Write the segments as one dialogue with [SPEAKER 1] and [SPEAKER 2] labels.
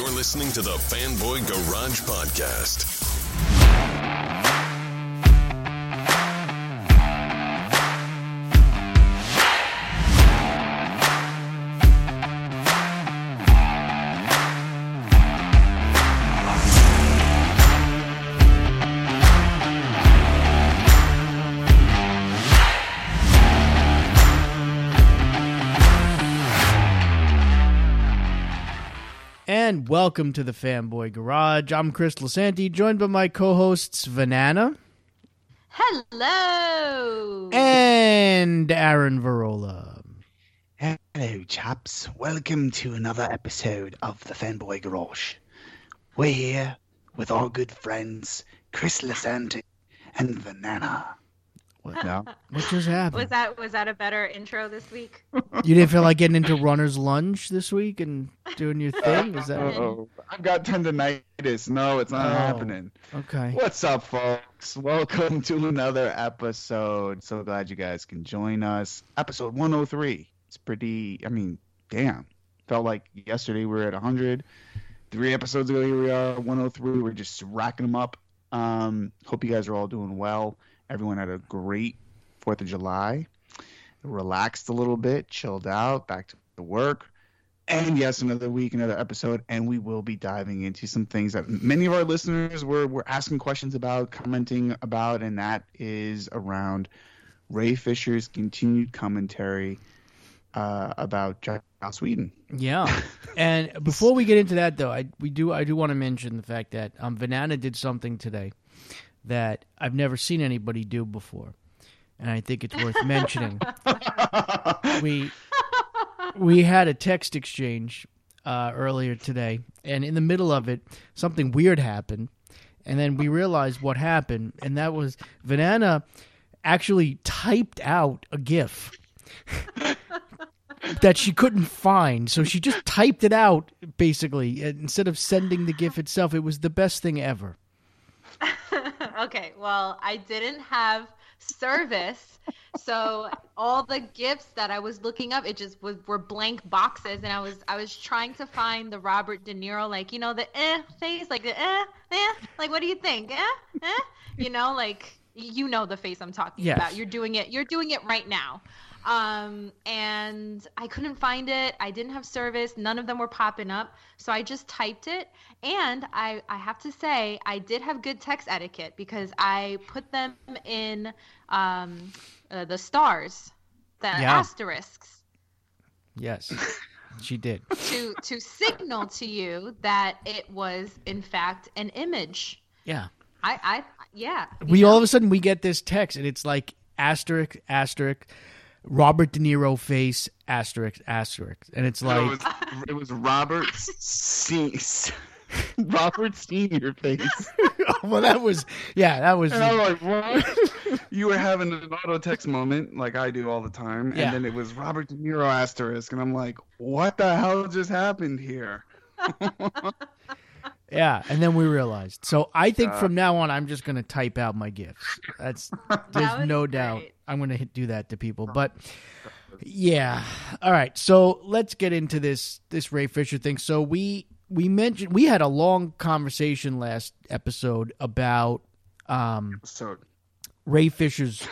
[SPEAKER 1] You're listening to the Fanboy Garage Podcast.
[SPEAKER 2] Welcome to the Fanboy Garage. I'm Chris Lasanti, joined by my co-hosts Vanana
[SPEAKER 3] Hello.
[SPEAKER 2] and Aaron Varola.
[SPEAKER 4] Hello, chaps. Welcome to another episode of the Fanboy Garage. We're here with our good friends, Chris Lasanti and Vanana.
[SPEAKER 2] What,
[SPEAKER 4] No?
[SPEAKER 2] what just happened?
[SPEAKER 3] was that was that a better intro this week?
[SPEAKER 2] You didn't feel like getting into runner's lunge this week and doing your thing? Is that
[SPEAKER 4] Oh, I've got tendonitis. No, it's not
[SPEAKER 2] Oh.
[SPEAKER 4] happening.
[SPEAKER 2] okay?
[SPEAKER 4] What's up, folks? Welcome to another episode. So glad you guys can join us. Episode 103. It's pretty, I mean, damn. Felt like yesterday we were at 100. Three episodes ago, here we are, 103. We're just racking them up. Um, hope you guys are all doing well. Everyone had a great 4th of July. Relaxed a little bit, chilled out, back to the work. And yes, another week, another episode, and we will be diving into some things that many of our listeners were, were asking questions about, commenting about, and that is around Ray Fisher's continued commentary uh, about Joss Whedon.
[SPEAKER 2] Yeah. And before we get into that, though, I we do I do want to mention the fact that um, Vanana did something today that I've never seen anybody do before, and I think it's worth mentioning. we we had a text exchange uh, earlier today, and in the middle of it, something weird happened, and then we realized what happened, and that was Vanana actually typed out a GIF that she couldn't find, so she just typed it out basically instead of sending the GIF itself. It was the best thing ever.
[SPEAKER 3] okay, well, I didn't have service, so all the gifts that I was looking up, it just was were blank boxes, and I was I was trying to find the Robert De Niro, like you know the eh face, like the eh eh, like what do you think, eh eh, you know, like you know the face I'm talking
[SPEAKER 2] Yes.
[SPEAKER 3] about. You're doing it. You're doing it right now. Um, and I couldn't find it. I didn't have service. None of them were popping up. So I just typed it. And I, I have to say, I did have good text etiquette because I put them in um, uh, the stars, the
[SPEAKER 2] Yeah.
[SPEAKER 3] asterisks,
[SPEAKER 2] Yes, she did.
[SPEAKER 3] to to signal to you that it was in fact an image.
[SPEAKER 2] Yeah.
[SPEAKER 3] I, I yeah.
[SPEAKER 2] We
[SPEAKER 3] know?
[SPEAKER 2] all of a sudden we get this text and it's like asterisk asterisk Robert De Niro face asterisk asterisk and it's
[SPEAKER 4] it,
[SPEAKER 2] like
[SPEAKER 4] was, it was Robert Se- Robert Senior face.
[SPEAKER 2] well that was yeah that was
[SPEAKER 4] And I'm like, what? you were having an auto text moment like I do all the time, and then it was Robert De Niro asterisk, and I'm like, what the hell just happened here?
[SPEAKER 2] yeah and then we realized so I think
[SPEAKER 4] Uh,
[SPEAKER 2] from now on I'm just gonna type out my gifts that's there's
[SPEAKER 3] was
[SPEAKER 2] no doubt. I'm gonna hit, do that to people but yeah all right so let's get into this this Ray Fisher thing so we we mentioned we had a long conversation last episode about um
[SPEAKER 4] So
[SPEAKER 2] Ray Fisher's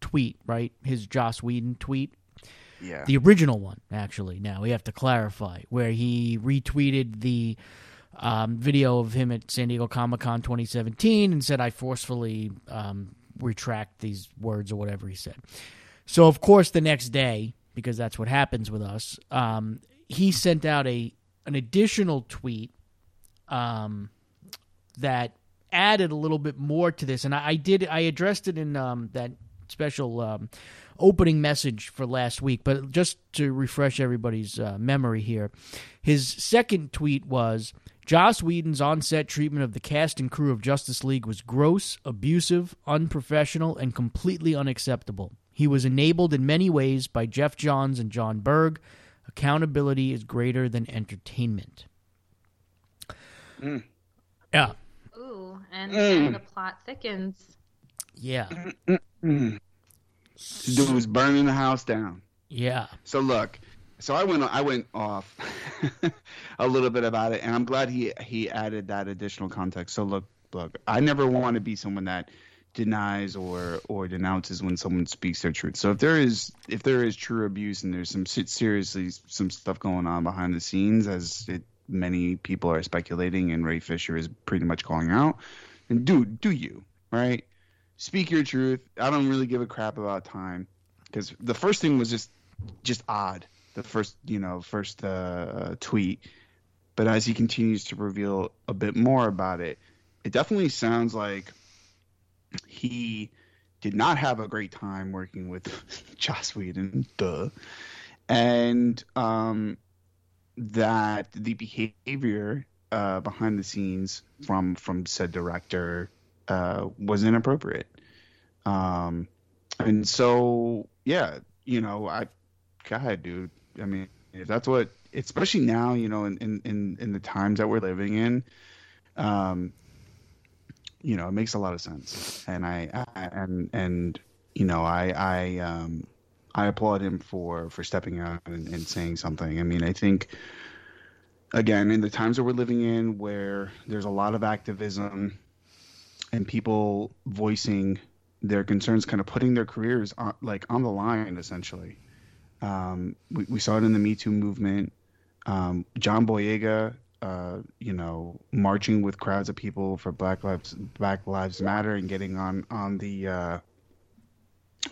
[SPEAKER 2] tweet, right? His Joss Whedon tweet.
[SPEAKER 4] yeah,
[SPEAKER 2] The original one, actually. Now we have to clarify where he retweeted the um, video of him at San Diego Comic Con 2017 and said, "I forcefully um, retract these words or whatever he said." So, of course, the next day, because that's what happens with us, um, he sent out a an additional tweet um, that added a little bit more to this, and I, I did I addressed it in um, that special um, opening message for last week. But just to refresh everybody's uh, memory here, his second tweet was. Joss Whedon's on-set treatment of the cast and crew of Justice League was gross, abusive, unprofessional, and completely unacceptable. He was enabled in many ways by Geoff Johns and Jon Berg. Accountability is greater than entertainment.
[SPEAKER 4] Mm.
[SPEAKER 2] Yeah,
[SPEAKER 3] Ooh, and,
[SPEAKER 4] Mm.
[SPEAKER 3] and the plot thickens.
[SPEAKER 2] yeah.
[SPEAKER 4] This dude was burning the house down.
[SPEAKER 2] yeah.
[SPEAKER 4] So look, so I went I went off a little bit about it, and I'm glad he he added that additional context. So look, look, I never want to be someone that denies or or denounces when someone speaks their truth. So if there is if there is true abuse and there's some seriously some stuff going on behind the scenes, as it, many people are speculating, and Ray Fisher is pretty much calling out, then do do you right? Speak your truth. I don't really give a crap about time because the first thing was just just odd. The first you know first uh, tweet, but as he continues to reveal a bit more about it, it definitely sounds like he did not have a great time working with Joss Whedon, duh, and um, that the behavior uh, behind the scenes from from said director uh, was inappropriate. Um, and so yeah, you know, I, God, dude, I mean, if that's what, especially now, you know, in in in the times that we're living in, um, you know, it makes a lot of sense, and I, I and and you know, I I um I applaud him for for stepping out and, and saying something. I mean, I think again in the times that we're living in, where there's a lot of activism and people voicing their concerns, kind of putting their careers on, like on the line, essentially. Um, we, we saw it in the Me Too movement. Um, John Boyega uh, you know, marching with crowds of people for Black Lives Black Lives Matter and getting on on the uh,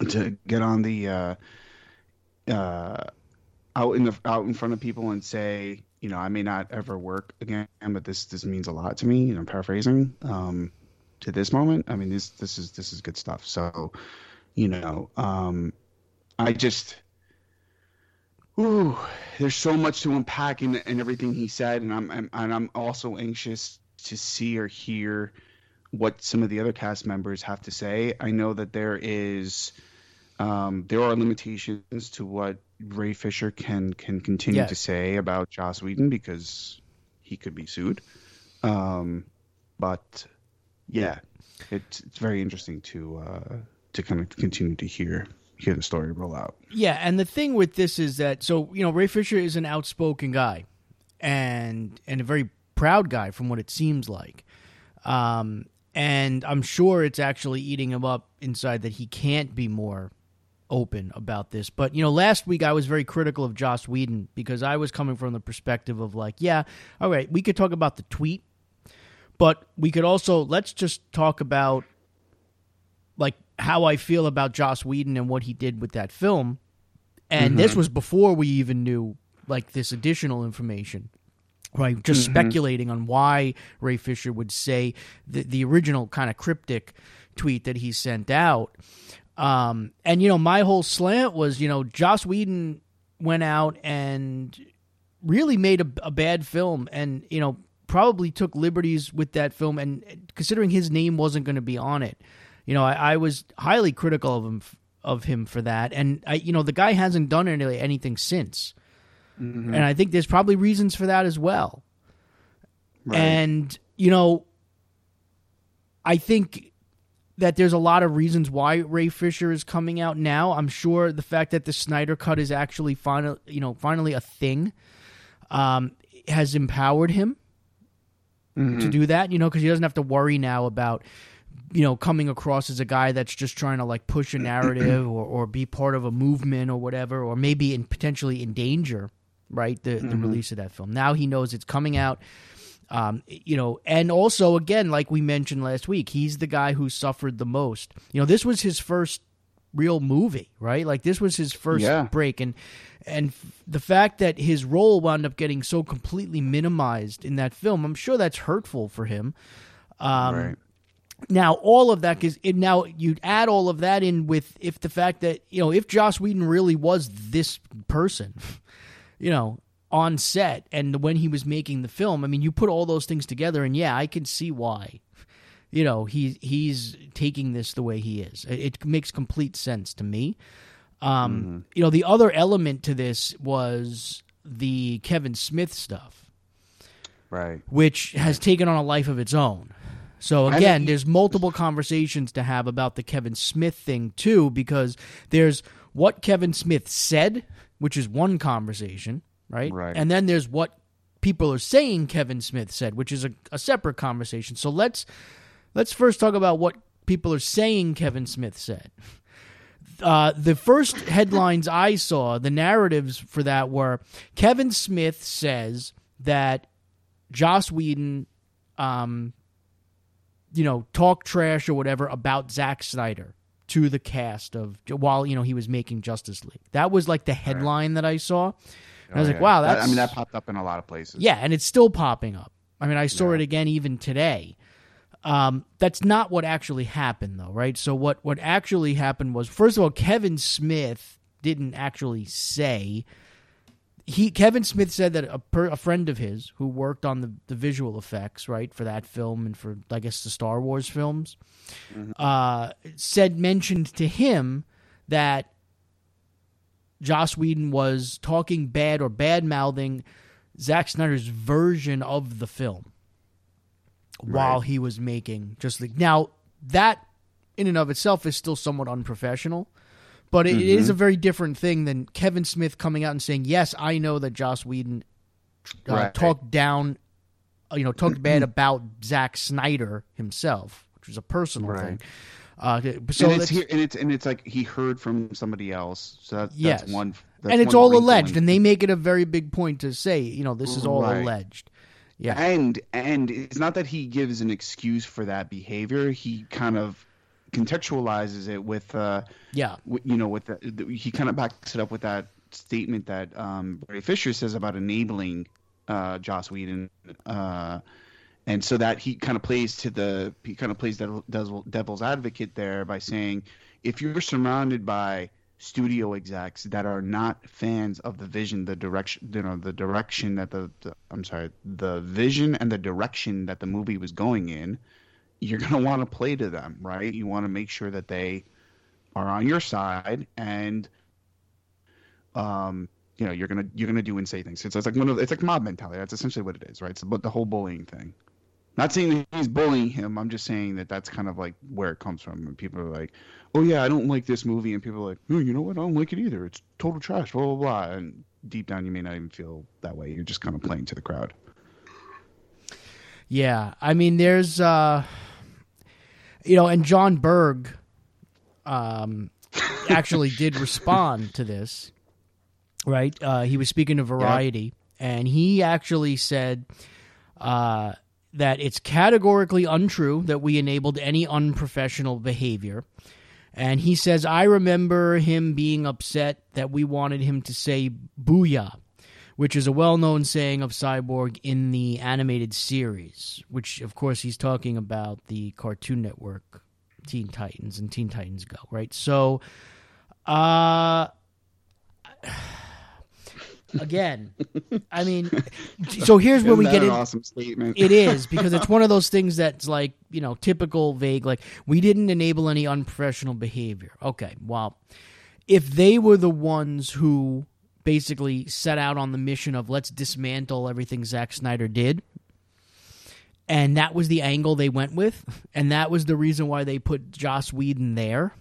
[SPEAKER 4] to get on the uh, uh, out in the out in front of people and say, you know, I may not ever work again, but this this means a lot to me. You know, paraphrasing um, to this moment. I mean, this this is this is good stuff. So, you know, um, I just Ooh, there's so much to unpack in, in everything he said, and I'm, I'm and I'm also anxious to see or hear what some of the other cast members have to say. I know that there is um, there are limitations to what Ray Fisher can can continue yes. to say about Joss Whedon because he could be sued. Um, but yeah, it's it's very interesting to uh, to kind of continue to hear hear the story roll out.
[SPEAKER 2] Yeah, and the thing with this is that so you know Ray Fisher is an outspoken guy, and and a very proud guy from what it seems like. Um, and I'm sure it's actually eating him up inside that he can't be more open about this. But you know, last week I was very critical of Joss Whedon because I was coming from the perspective of like, yeah, all right, we could talk about the tweet, but we could also let's just talk about like how I feel about Joss Whedon and what he did with that film. And mm-hmm. this was before we even knew like this additional information. Right, just mm-hmm. speculating on why Ray Fisher would say the the original kind of cryptic tweet that he sent out. Um, and you know, my whole slant was, you know, Joss Whedon went out and really made a, a bad film, and you know, probably took liberties with that film. And considering his name wasn't going to be on it, you know, I, I was highly critical of him of him for that, and I, you know, the guy hasn't done any, anything since, mm-hmm. and I think there's probably reasons for that as well. Right. And you know, I think that there's a lot of reasons why Ray Fisher is coming out now. I'm sure the fact that the Snyder Cut is actually final, you know, finally a thing, um, has empowered him mm-hmm. to do that. You know, because he doesn't have to worry now about you know, coming across as a guy that's just trying to like push a narrative or, or be part of a movement or whatever, or maybe in potentially in danger, right? The mm-hmm. the release of that film. Now he knows it's coming out. Um, you know, and also again, like we mentioned last week, he's the guy who suffered the most. You know, this was his first real movie, right? Like this was his first yeah. break, and and the fact that his role wound up getting so completely minimized in that film, I'm sure that's hurtful for him. Um, right. Now, all of that is now you add all of that in with if the fact that you know if Joss Whedon really was this person, you know, on set and when he was making the film, I mean, you put all those things together, and yeah, I can see why, you know, he he's taking this the way he is. It, it makes complete sense to me. Um, mm-hmm. You know, the other element to this was the Kevin Smith stuff,
[SPEAKER 4] right?
[SPEAKER 2] Which has taken on a life of its own. So again, there's multiple conversations to have about the Kevin Smith thing too, because there's what Kevin Smith said which is one conversation, right?
[SPEAKER 4] Right.
[SPEAKER 2] And then there's what people are saying Kevin Smith said, which is a, a separate conversation. So let's let's first talk about what people are saying Kevin Smith said. Uh, the first headlines I saw, the narratives for that were Kevin Smith says that Joss Whedon, um, you know, talk trash or whatever about Zack Snyder to the cast of while you know he was making Justice League. That was like the headline that I saw. And I was
[SPEAKER 4] Oh,
[SPEAKER 2] like,
[SPEAKER 4] yeah.
[SPEAKER 2] wow,
[SPEAKER 4] That-
[SPEAKER 2] that's
[SPEAKER 4] I mean, that popped up in a lot of places.
[SPEAKER 2] yeah, and it's still popping up. I mean, I saw it again even today. Um, that's not what actually happened, though, right? So what what actually happened was, first of all, Kevin Smith didn't actually say. He Kevin Smith said that a, per, a friend of his who worked on the, the visual effects, right, for that film and for I guess the Star Wars films, uh, said mentioned to him that Joss Whedon was talking bad or bad mouthing Zack Snyder's version of the film while he was making just like now that in and of itself is still somewhat unprofessional but it is a very different thing than Kevin Smith coming out and saying yes I know that Joss Whedon uh,
[SPEAKER 4] Right.
[SPEAKER 2] talked down uh, you know talked bad about Zack Snyder himself which was a personal
[SPEAKER 4] Right.
[SPEAKER 2] thing uh, so
[SPEAKER 4] and it's here, and it's and it's like he heard from somebody else. So that,
[SPEAKER 2] Yes.
[SPEAKER 4] that's one. That's
[SPEAKER 2] and it's
[SPEAKER 4] one
[SPEAKER 2] all alleged
[SPEAKER 4] in-
[SPEAKER 2] and they make it a very big point to say you know this is all
[SPEAKER 4] Right.
[SPEAKER 2] alleged yeah
[SPEAKER 4] and and it's not that he gives an excuse for that behavior. He kind of contextualizes it with, uh,
[SPEAKER 2] yeah.
[SPEAKER 4] w- you know, with the, the, he kind of backs it up with that statement that um, Ray Fisher says about enabling uh, Joss Whedon, uh, and so that he kind of plays to the he kind of plays devil, devil, devil's advocate there by saying if you're surrounded by studio execs that are not fans of the vision the direction you know the direction that the, the i'm sorry the vision and the direction that the movie was going in you're going to want to play to them right? You want to make sure that they are on your side and um you know you're gonna you're gonna do and say things. It's, it's like one of it's like mob mentality. That's essentially what it is right? It's about the whole bullying thing. Not saying that he's bullying him. I'm just saying that that's kind of like where it comes from. And people are like oh yeah i don't like this movie and people are like oh you know what? I don't like it either. It's total trash blah blah blah. And deep down you may not even feel that way. You're just kind of playing to the crowd
[SPEAKER 2] Yeah, I mean, there's, uh, you know, and Jon Berg, um, actually did respond to this, right? Uh, he was speaking to Variety, and he actually said uh, that it's categorically untrue that we enabled any unprofessional behavior. And he says, I remember him being upset that we wanted him to say booyah which is a well known saying of Cyborg in the animated series, which, of course, he's talking about the Cartoon Network Teen Titans and Teen Titans Go, right? So, uh, again, I mean, so here's where
[SPEAKER 4] Isn't
[SPEAKER 2] we get
[SPEAKER 4] an
[SPEAKER 2] in.
[SPEAKER 4] awesome statement
[SPEAKER 2] It is because it's one of those things that's like you know typical vague. Like we didn't enable any unprofessional behavior. Okay, well, if they were the ones who basically set out on the mission of let's dismantle everything Zack Snyder did, and that was the angle they went with, and that was the reason why they put Joss Whedon there.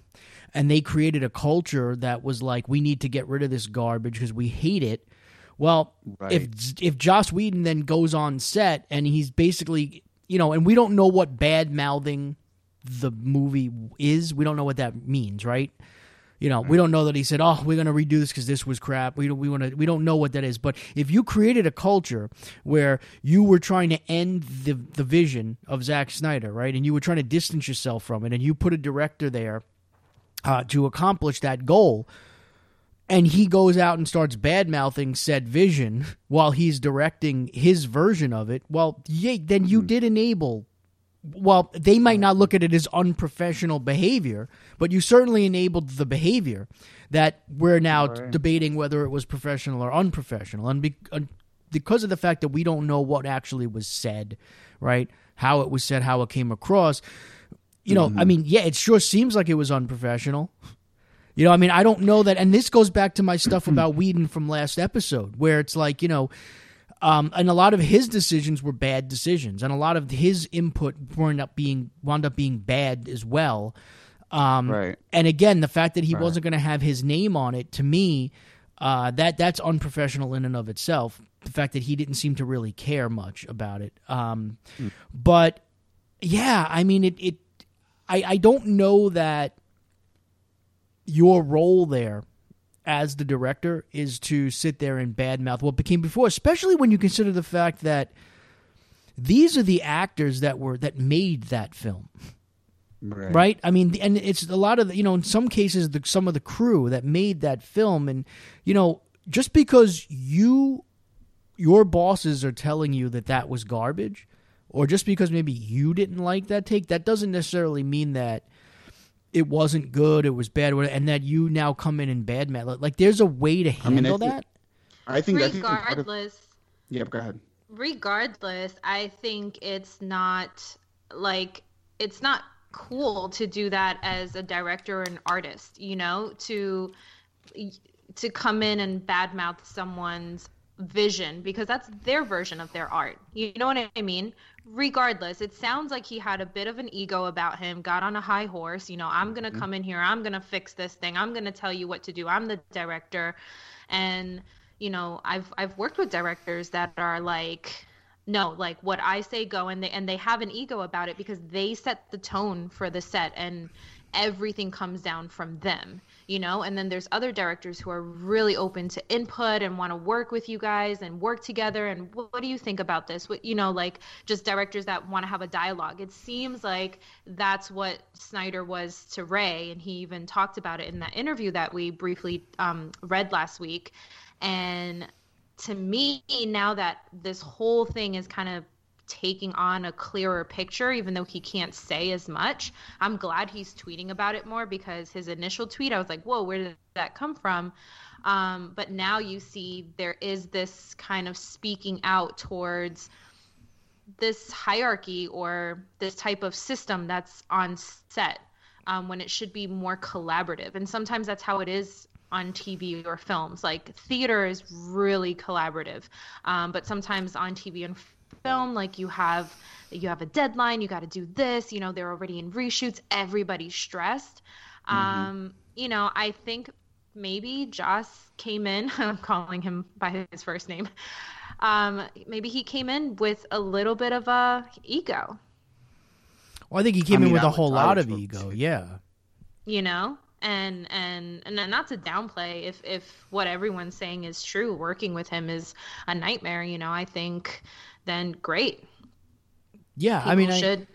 [SPEAKER 2] And they created a culture that was like, we need to get rid of this garbage because we hate it. Well, if if Joss Whedon then goes on set and he's basically, you know, and we don't know what bad mouthing the movie is. We don't know what that means, right? You know, we don't know that he said, "Oh, we're going to redo this because this was crap." We don't, we want to. We don't know what that is. But if you created a culture where you were trying to end the the vision of Zack Snyder, right, and you were trying to distance yourself from it, and you put a director there uh, to accomplish that goal, and he goes out and starts bad mouthing said vision while he's directing his version of it, well, yeah, then you did enable. Well, they might not look at it as unprofessional behavior, but you certainly enabled the behavior that we're now
[SPEAKER 4] Right.
[SPEAKER 2] debating whether it was professional or unprofessional. And be, uh, because of the fact that we don't know what actually was said, right? How it was said, how it came across. You know, I mean, yeah, it sure seems like it was unprofessional. You know, I mean, I don't know that, and this goes back to my stuff about Whedon from last episode, where it's like, you know, um, and a lot of his decisions were bad decisions, and a lot of his input wound up being wound up being bad as well. Um,
[SPEAKER 4] Right.
[SPEAKER 2] And again, the fact that he wasn't going to have his name on it to me Uh, that that's unprofessional in and of itself. The fact that he didn't seem to really care much about it. Um, But yeah, I mean it. it I I don't know that your role there as the director is to sit there and badmouth what became before, especially when you consider the fact that these are the actors that were that made that film. Right. I mean and it's a lot of the, you know in some cases the, some of the crew that made that film. And you know just because you your bosses are telling you that that was garbage or just because maybe you didn't like that take that doesn't necessarily mean that it wasn't good it was bad and that you now come in and bad man like there's a way to
[SPEAKER 4] I mean, I
[SPEAKER 2] handle that?
[SPEAKER 4] I think I think of,
[SPEAKER 3] regardless.
[SPEAKER 4] Go ahead.
[SPEAKER 3] regardless i think it's not like it's not cool to do that as a director or an artist you know to to come in and badmouth someone's vision because that's their version of their art. You know what i mean regardless it sounds like he had a bit of an ego about him got on a high horse you know i'm gonna mm-hmm. come in here i'm gonna fix this thing i'm gonna tell you what to do i'm the director. And you know i've i've worked with directors that are like no like what i say go and they and they have an ego about it because they set the tone for the set and everything comes down from them you know and then there's other directors who are really open to input and want to work with you guys and work together and what, what do you think about this? What you know like just directors that want to have a dialogue. It seems like that's what snyder was to ray and he even talked about it in that interview that we briefly um, read last week. And to me now that this whole thing is kind of taking on a clearer picture even though he can't say as much. I'm glad he's tweeting about it more because his initial tweet i was like whoa where did that come from? Um, but now you see there is this kind of speaking out towards this hierarchy or this type of system that's on set um, when it should be more collaborative. And sometimes that's how it is on TV or films. Like theater is really collaborative, um, but sometimes on TV and film, like you have you have a deadline, you got to do this. You know, they're already in reshoots, everybody's stressed. Um, you know, I think maybe Joss came in. I'm calling him by his first name. Um, maybe he came in with a little bit of a ego.
[SPEAKER 2] well i think he came
[SPEAKER 4] I
[SPEAKER 2] in with a whole lot of ego
[SPEAKER 4] too.
[SPEAKER 2] yeah
[SPEAKER 3] you know and and and not to downplay if if what everyone's saying is true working with him is a nightmare you know i think then great
[SPEAKER 2] yeah
[SPEAKER 3] people
[SPEAKER 2] i mean I,
[SPEAKER 3] should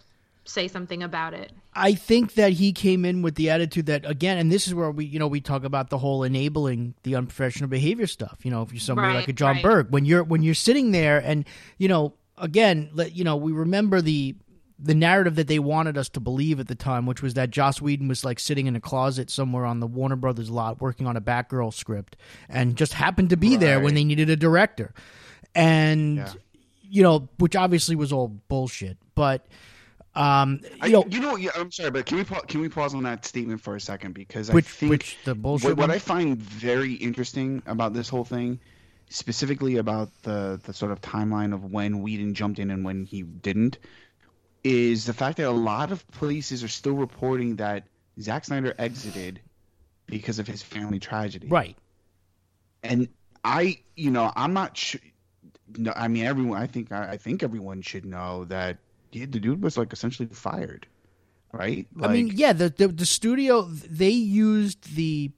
[SPEAKER 3] say something about it
[SPEAKER 2] I think that he came in with the attitude that again, and this is where we, you know, we talk about the whole enabling the unprofessional behavior stuff. You know, if you're somebody
[SPEAKER 3] Right,
[SPEAKER 2] like a Jon
[SPEAKER 3] right.
[SPEAKER 2] Berg, when you're when you're sitting there, and you know, again, let, you know, we remember the the narrative that they wanted us to believe at the time, which was that Joss Whedon was like sitting in a closet somewhere on the Warner Brothers lot working on a Batgirl script, and just happened to be there when they needed a director, and
[SPEAKER 4] Yeah.
[SPEAKER 2] You know, which obviously was all bullshit, but. Um,
[SPEAKER 4] I,
[SPEAKER 2] you know,
[SPEAKER 4] you know, yeah, I'm sorry, but can we pa- can we pause on that statement for a second because
[SPEAKER 2] which
[SPEAKER 4] I think
[SPEAKER 2] which the bullshit
[SPEAKER 4] what, what? I find very interesting about this whole thing, specifically about the the sort of timeline of when Whedon jumped in and when he didn't, is the fact that a lot of places are still reporting that Zack Snyder exited because of his family tragedy.
[SPEAKER 2] right.
[SPEAKER 4] And I, you know, I'm not sure. No, I mean, everyone. I think I, I think everyone should know that yeah, the dude was like essentially fired, right?
[SPEAKER 2] I mean, yeah, the, the the studio they used the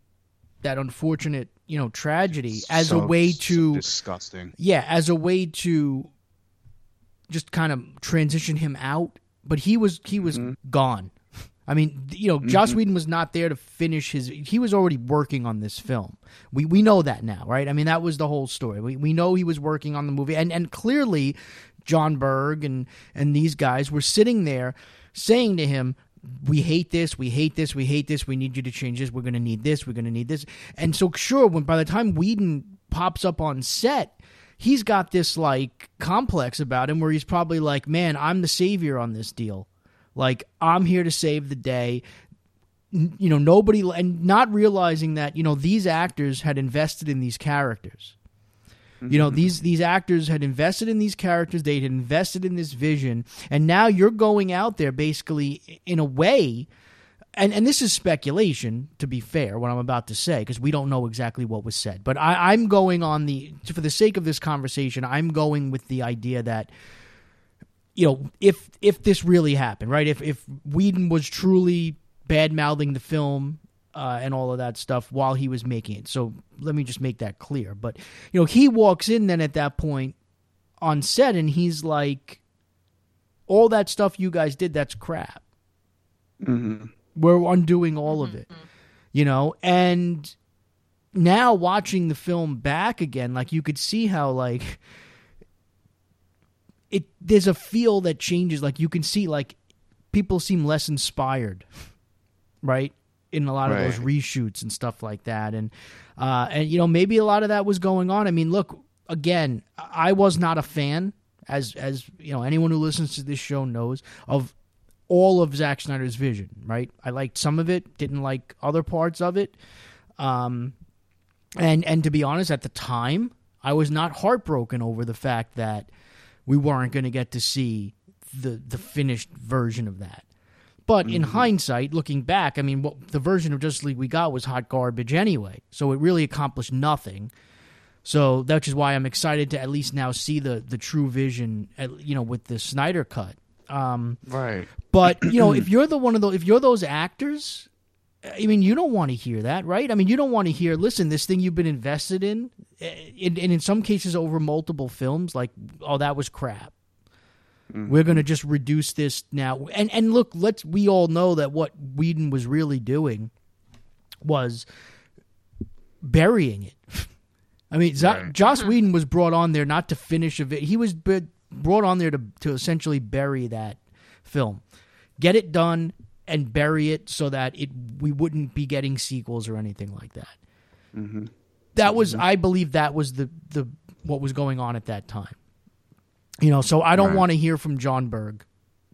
[SPEAKER 2] that unfortunate you know tragedy as a
[SPEAKER 4] So-
[SPEAKER 2] way
[SPEAKER 4] so
[SPEAKER 2] to
[SPEAKER 4] disgusting.
[SPEAKER 2] yeah as a way to just kind of transition him out. But he was he was
[SPEAKER 4] Mm-hmm.
[SPEAKER 2] gone. I mean, you know, mm-hmm. Joss Whedon was not there to finish his. He was already working on this film. We we know that now, right? I mean, that was the whole story. We we know he was working on the movie, and and clearly, Jon Berg and and these guys were sitting there saying to him, "We hate this. We hate this. We hate this. We need you to change this. We're going to need this. We're going to need this." And so, sure, when by the time Whedon pops up on set, he's got this like complex about him where he's probably like, "Man, I'm the savior on this deal." Like I'm here to save the day. You know, nobody and not realizing that you know these actors had invested in these characters. You know these these actors had invested in these characters. They had invested in this vision, and now you're going out there basically in a way, and and this is speculation to be fair what i'm about to say because we don't know exactly what was said but I, i'm going on the for the sake of this conversation i'm going with the idea that you know if if this really happened right? If if whedon was truly bad mouthing the film uh, and all of that stuff while he was making it. So let me just make that clear. But you know he walks in then at that point on set and he's like all that stuff you guys did that's crap.
[SPEAKER 4] Mm-hmm.
[SPEAKER 2] we're undoing all of it. You know? And now watching the film back again like you could see how like it there's a feel that changes like you can see like people seem less inspired right in a lot of those reshoots and stuff like that and uh and you know maybe a lot of that was going on i mean look again i was not a fan as as you know anyone who listens to this show knows of all of Zack Snyder's vision, right? I liked some of it, didn't like other parts of it. Um, and and to be honest, at the time, I was not heartbroken over the fact that we weren't going to get to see the the finished version of that. But in hindsight, looking back, I mean, what the version of Justice League we got was hot garbage anyway. So it really accomplished nothing. So that's just why I'm excited to at least now see the the true vision, at, you know, with the Snyder cut. Um,
[SPEAKER 4] Right.
[SPEAKER 2] but you know, if you're the one of those, if you're those actors, I mean, you don't want to hear that, right? I mean, you don't want to hear, listen, this thing you've been invested in, eh, in and in some cases over multiple films, like, oh, that was crap. We're going to just reduce this now, and and look, let's we all know that what Whedon was really doing was burying it. I mean, Zo-
[SPEAKER 4] Right.
[SPEAKER 2] Joss Whedon was brought on there not to finish a. Vi- he was b- brought on there to to essentially bury that film, get it done, and bury it so that it we wouldn't be getting sequels or anything like that.
[SPEAKER 4] Mm-hmm.
[SPEAKER 2] That was, I believe, that was the the what was going on at that time. You know, so I don't
[SPEAKER 4] Right.
[SPEAKER 2] want to hear from Jon Berg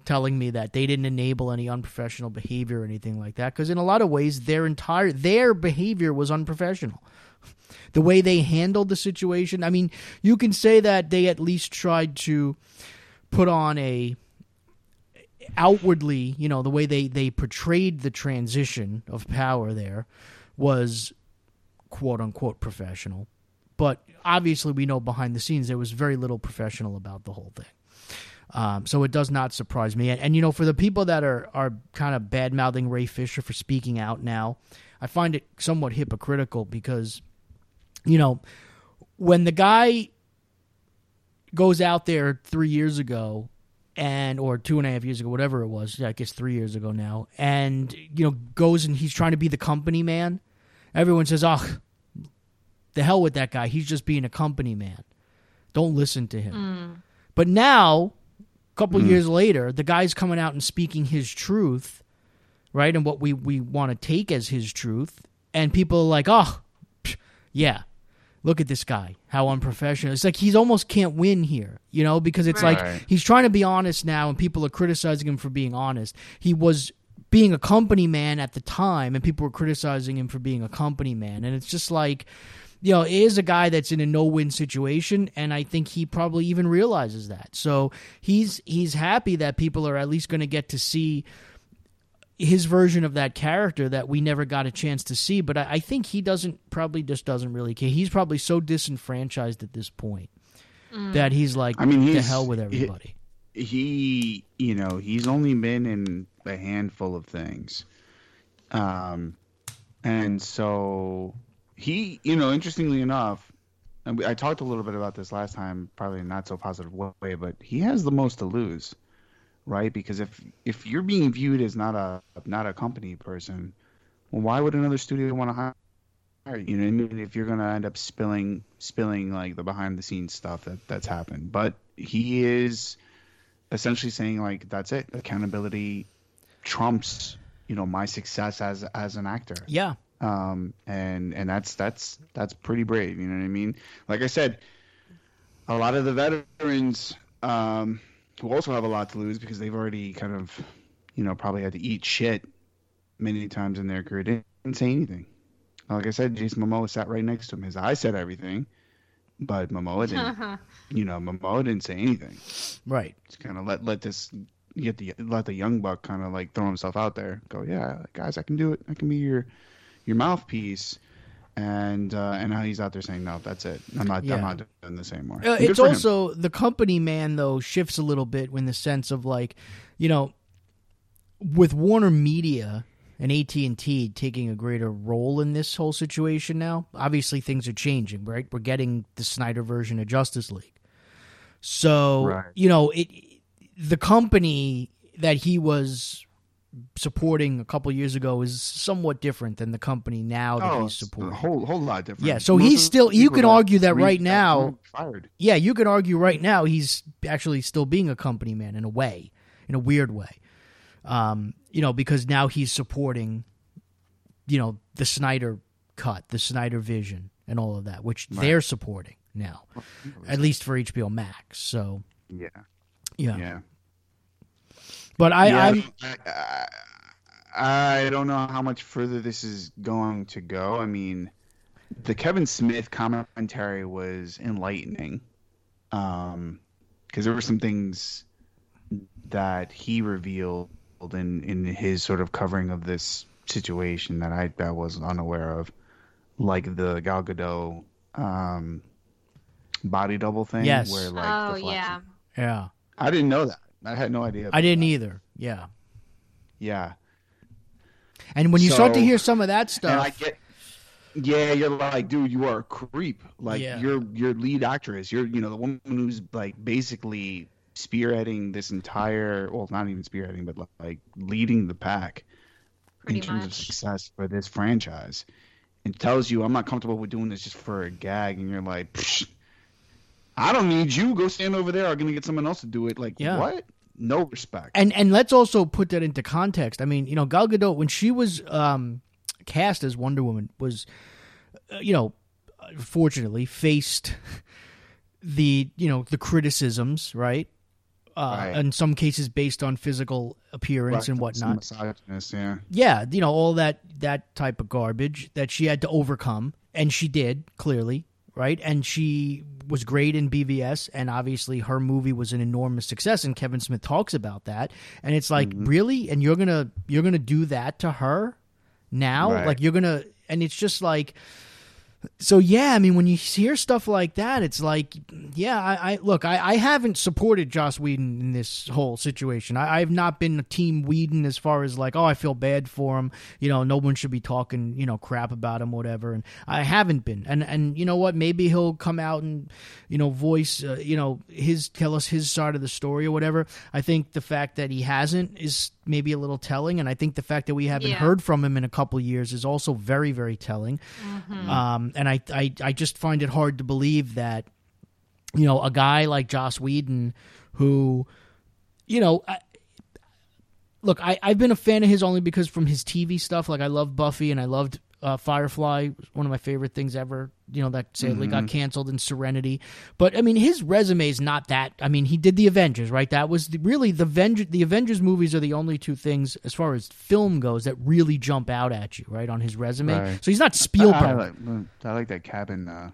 [SPEAKER 2] telling me that they didn't enable any unprofessional behavior or anything like that because in a lot of ways their entire their behavior was unprofessional the way they handled the situation i mean you can say that they at least tried to put on a outwardly you know the way they they portrayed the transition of power there was quote unquote professional but obviously we know behind the scenes there was very little professional about the whole thing um, so it does not surprise me. And, and you know, for the people that are are kind of bad mouthing Ray Fisher for speaking out now, I find it somewhat hypocritical because, you know, when the guy goes out there three years ago and or two and a half years ago, whatever it was, yeah, I guess three years ago now, and you know goes and he's trying to be the company man. Everyone says, "Oh, the hell with that guy. He's just being a company man. Don't listen to him." Mm. But now, a couple mm. years later, the guy's coming out and speaking his truth, right? And what we, we want to take as his truth. And people are like, oh, psh, yeah, look at this guy. How unprofessional. It's like he's almost can't win here, you know, because it's
[SPEAKER 4] Right.
[SPEAKER 2] like he's trying to be honest now and people are criticizing him for being honest. He was being a company man at the time and people were criticizing him for being a company man. And it's just like, you know, he is a guy that's in a no-win situation, and I think he probably even realizes that. So he's he's happy that people are at least going to get to see his version of that character that we never got a chance to see. But I, I think he doesn't probably just doesn't really care. He's probably so disenfranchised at this point that he's like,
[SPEAKER 4] I mean,
[SPEAKER 2] to
[SPEAKER 4] he's-
[SPEAKER 2] hell with everybody.
[SPEAKER 4] he you know he's only been in a handful of things um and so he you know interestingly enough and i talked a little bit about this last time probably in not so positive way but he has the most to lose right? Because if if you're being viewed as not a not a company person well why would another studio want to hire you? you know what i mean if you're going to end up spilling spilling like the behind the scenes stuff that that's happened. But he is essentially saying like that's it. Accountability trumps you know my success as as an actor.
[SPEAKER 2] Yeah,
[SPEAKER 4] um and and that's that's that's pretty brave you know what i mean? Like i said a lot of the veterans um who also have a lot to lose because they've already kind of you know probably had to eat shit many times in their career didn't, didn't say anything like i said jason momoa sat right next to him his eyes said everything but momoa didn't uh-huh. you know momoa didn't say anything
[SPEAKER 2] right.
[SPEAKER 4] just kind of let let this you get the let the young buck kind of like throw himself out there. Go, yeah, guys, I can do it. I can be your your mouthpiece. And uh, and now he's out there saying, no, that's it. I'm not.
[SPEAKER 2] Yeah.
[SPEAKER 4] I'm not doing this anymore.
[SPEAKER 2] Uh, it's
[SPEAKER 4] for him.
[SPEAKER 2] also the company man though shifts a little bit in the sense of like, you know, with Warner Media and AT and T taking a greater role in this whole situation now. Obviously, things are changing, right? We're getting the Snyder version of Justice League, so
[SPEAKER 4] Right.
[SPEAKER 2] you know it. The company that he was supporting a couple years ago is somewhat different than the company now that
[SPEAKER 4] Oh,
[SPEAKER 2] he's
[SPEAKER 4] it's a
[SPEAKER 2] supporting.
[SPEAKER 4] whole whole lot different.
[SPEAKER 2] Yeah, so
[SPEAKER 4] Most
[SPEAKER 2] he's still- you can argue that right now-
[SPEAKER 4] fired.
[SPEAKER 2] yeah, you could argue right now he's actually still being a company man in a way, in a weird way. Um, you know, because now he's supporting, you know, the Snyder cut, the Snyder vision, and all of that, which they're supporting now, at least for HBO Max. So,
[SPEAKER 4] Yeah,
[SPEAKER 2] yeah.
[SPEAKER 4] yeah.
[SPEAKER 2] But I,
[SPEAKER 4] Yeah,
[SPEAKER 2] I'm,
[SPEAKER 4] I, I, I don't know how much further this is going to go. I mean, the Kevin Smith commentary was enlightening, um, because there were some things that he revealed in in his sort of covering of this situation that I that was unaware of, like the Gal Gadot um, body double thing.
[SPEAKER 2] Yes.
[SPEAKER 4] Where like
[SPEAKER 3] oh
[SPEAKER 4] the
[SPEAKER 3] yeah.
[SPEAKER 2] yeah,
[SPEAKER 4] I didn't know that. I had no idea.
[SPEAKER 2] I didn't
[SPEAKER 4] that.
[SPEAKER 2] either. Yeah.
[SPEAKER 4] Yeah.
[SPEAKER 2] And when you start to hear some of that
[SPEAKER 4] And I
[SPEAKER 2] stuff,
[SPEAKER 4] get, yeah, you're like, dude, you are a creep. Like
[SPEAKER 2] Yeah.
[SPEAKER 4] you're your lead actress. You're you know the woman who's like basically spearheading this entire, well, not even spearheading, but like leading the pack
[SPEAKER 3] Pretty
[SPEAKER 4] in terms of success for this franchise. And tells you, I'm not comfortable with doing this just for a gag, and you're like, Psh, I don't need you. Go stand over there. I'm gonna get someone else to do it. Like
[SPEAKER 2] Yeah.
[SPEAKER 4] what? No respect.
[SPEAKER 2] and and let's also put that into context. I mean, you know, Gal Gadot when she was um, cast as Wonder Woman was, uh, you know, fortunately faced the you know the criticisms, right? Uh,
[SPEAKER 4] Right.
[SPEAKER 2] In some cases, based on physical appearance and whatnot.
[SPEAKER 4] yeah.
[SPEAKER 2] Yeah, you know all that that type of garbage that she had to overcome, and she did clearly, right? And she was great in BVS, and obviously her movie was an enormous success. And Kevin Smith talks about that, and it's like, mm-hmm. really, and you're gonna you're gonna do that to her now,
[SPEAKER 4] Right.
[SPEAKER 2] like you're gonna, and it's just like. So yeah, I mean, when you hear stuff like that, it's like, yeah, I, I look, I, I haven't supported Joss Whedon in this whole situation. I, I've not been a team Whedon as far as like, oh, I feel bad for him. You know, no one should be talking, you know, crap about him, whatever. And I haven't been. And and you know what? Maybe he'll come out and, you know, voice, uh, you know, his tell us his side of the story or whatever. I think the fact that he hasn't is maybe a little telling, and I think the fact that we haven't
[SPEAKER 3] Yeah.
[SPEAKER 2] heard from him in a couple years is also very, very telling. Um, and I, I, I just find it hard to believe that, you know, a guy like Joss Whedon, who, you know, I, look, I, I've been a fan of his only because from his TV stuff, like I love Buffy and I loved uh, Firefly, one of my favorite things ever. You know that sadly got canceled in Serenity, but I mean his resume is not that. I mean he did the Avengers, right? That was the, really the Avenger, the Avengers movies are the only two things as far as film goes that really jump out at you, right, on his resume.
[SPEAKER 4] Right.
[SPEAKER 2] So he's not Spielberg.
[SPEAKER 4] I like, I like that cabin. Uh,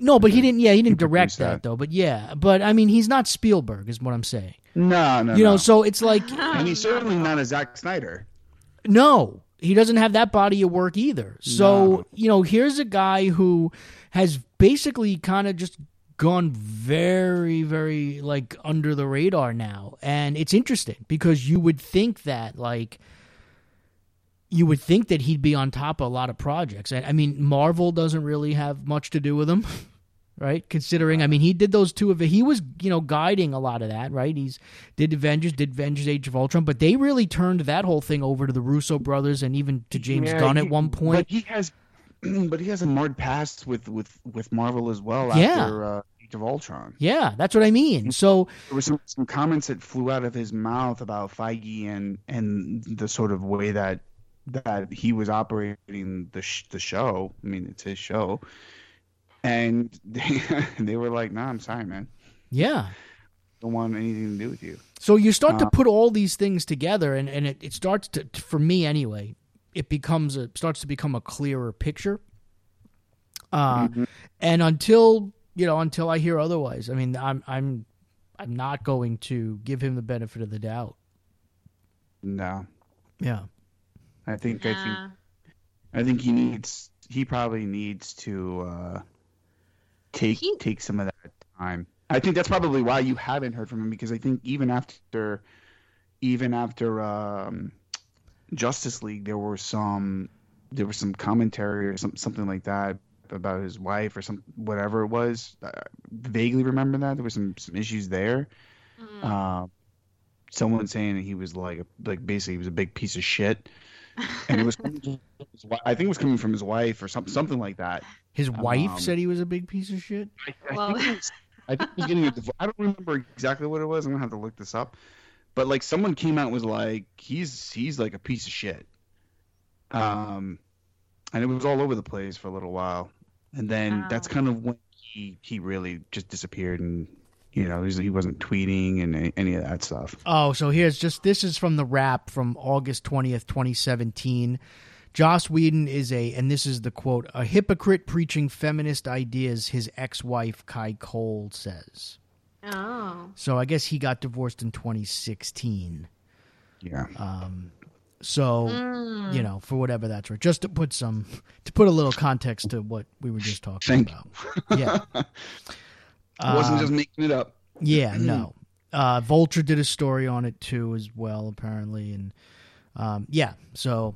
[SPEAKER 2] No, but he didn't. Yeah, he didn't direct that
[SPEAKER 4] that.
[SPEAKER 2] though. But yeah, but I mean, he's not Spielberg, is what I'm saying.
[SPEAKER 4] no, no,
[SPEAKER 2] You know,
[SPEAKER 4] no.
[SPEAKER 2] so it's like
[SPEAKER 4] and he's certainly not a Zack Snyder.
[SPEAKER 2] no, he doesn't have that body of work either. So
[SPEAKER 4] No.
[SPEAKER 2] you know, here's a guy who has basically kind of just gone very, very like under the radar now, and it's interesting because you would think that like. You would think that he'd be on top of a lot of projects. I I mean, Marvel doesn't really have much to do with him. right? Considering, I mean, he did those two of it. He was, you know, guiding a lot of that, right? He's did Avengers, did Avengers: Age of Ultron, but they really turned that whole thing over to the Russo brothers and even to James
[SPEAKER 4] Yeah,
[SPEAKER 2] Gunn
[SPEAKER 4] he-
[SPEAKER 2] at one point.
[SPEAKER 4] But he has, but he has a marred past with with with Marvel as well.
[SPEAKER 2] Yeah.
[SPEAKER 4] After uh, Age of Ultron,
[SPEAKER 2] Yeah, that's what I mean. So,
[SPEAKER 4] there were some, some comments that flew out of his mouth about Feige and and the sort of way that that he was operating the sh- the show. I mean, it's his show, and they they were like, "Nah, I'm sorry, man.
[SPEAKER 2] yeah.
[SPEAKER 4] Don't want anything to do with you."
[SPEAKER 2] So you start to
[SPEAKER 4] Uh,
[SPEAKER 2] put all these things together, and, and it, it starts to, to- for me anyway, it becomes a starts to become a clearer picture. Uh,
[SPEAKER 4] Mm-hmm.
[SPEAKER 2] and until you know, until I hear otherwise, I mean, I'm I'm I'm not going to give him the benefit of the doubt.
[SPEAKER 4] No,
[SPEAKER 2] Yeah.
[SPEAKER 4] I think I think I think he needs he probably needs to uh, take
[SPEAKER 3] He-
[SPEAKER 4] take some of that time. I think that's probably why you haven't heard from him because I think even after even after um, Justice League there were some there was some commentary or some, something like that about his wife or some whatever it was. I vaguely remember that there was some some issues there.
[SPEAKER 3] Mm.
[SPEAKER 4] Um, someone saying that he was like like basically he was a big piece of shit, and it was coming from his I think it was coming from his wife or something something like that.
[SPEAKER 2] His wife
[SPEAKER 4] Um,
[SPEAKER 2] said he was a big piece of shit.
[SPEAKER 4] I, I
[SPEAKER 3] Well-
[SPEAKER 4] think it was, I think he was getting a divorce. I don't remember exactly what it was. I'm gonna have to look this up. But like someone came out and was like, he's he's like a piece of shit. Um, and it was all over the place for a little while, and then that's kind of when he he really just disappeared and. You know, he wasn't tweeting and any, any of that stuff.
[SPEAKER 2] Oh, so here's just this is from the Wrap from August 20th, 2017. Joss Whedon is a, and this is the quote, a hypocrite preaching feminist ideas, his ex wife, Kai Cole says.
[SPEAKER 3] Oh.
[SPEAKER 2] So I guess he got divorced in 2016.
[SPEAKER 4] Yeah.
[SPEAKER 2] Um, so,
[SPEAKER 3] Mm.
[SPEAKER 2] you know, for whatever that's worth, just to put some, to put a little context to what we were just talking
[SPEAKER 4] Thank
[SPEAKER 2] about. Yeah.
[SPEAKER 4] I wasn't
[SPEAKER 2] Um,
[SPEAKER 4] just making it up.
[SPEAKER 2] Yeah, no. Uh, Vulture did a story on it too, as well, apparently, and um, yeah. So,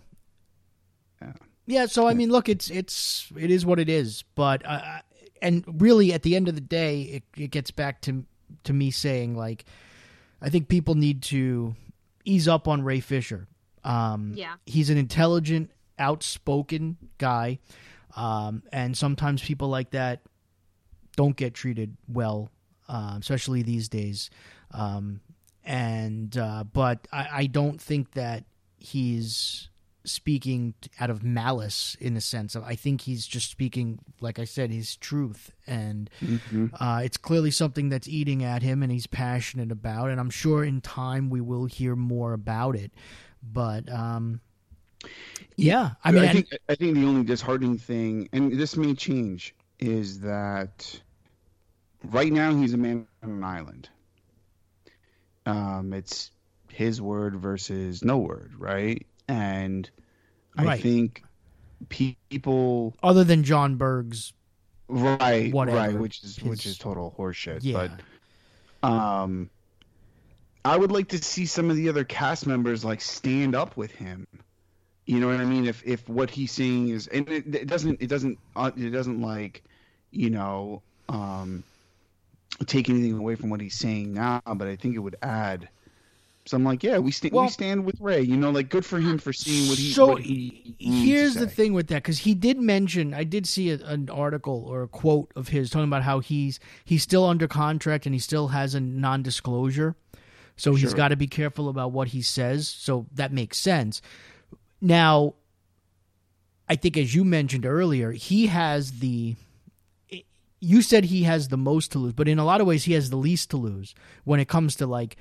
[SPEAKER 4] Yeah.
[SPEAKER 2] yeah. So I mean, look, it's it's it is what it is. But uh, and really, at the end of the day, it it gets back to to me saying like, I think people need to ease up on Ray Fisher. Um,
[SPEAKER 3] Yeah.
[SPEAKER 2] he's an intelligent, outspoken guy, um, and sometimes people like that don't get treated well, uh, especially these days. Um, and uh, but I, I don't think that he's speaking out of malice in the sense of I think he's just speaking, like I said, his truth, and uh, it's clearly something that's eating at him, and he's passionate about. And I'm sure in time we will hear more about it. But um, yeah, I mean,
[SPEAKER 4] I think I think the only disheartening thing, and this may change, is that right now he's a man on an island. Um, it's his word versus no word, right? And I
[SPEAKER 2] Right.
[SPEAKER 4] think pe- people,
[SPEAKER 2] other than Jon Berg's,
[SPEAKER 4] right,
[SPEAKER 2] Whatever.
[SPEAKER 4] right, which is which is total horseshit.
[SPEAKER 2] yeah,
[SPEAKER 4] But um, I would like to see some of the other cast members like stand up with him. You know what I mean? If if what he's saying is, and it, it doesn't, it doesn't, uh, it doesn't like, you know, um, take anything away from what he's saying now. But I think it would add. So I'm like, yeah, we stand,
[SPEAKER 2] Well-
[SPEAKER 4] we stand with Ray. You know, like good for him for seeing what he.
[SPEAKER 2] so
[SPEAKER 4] what he
[SPEAKER 2] here's the thing with that because he did mention i did see a, an article or a quote of his talking about how he's he's still under contract and he still has a non-disclosure so he's got to be careful about what he says so that makes sense now i think as you mentioned earlier he has the you said he has the most to lose but in a lot of ways he has the least to lose when it comes to like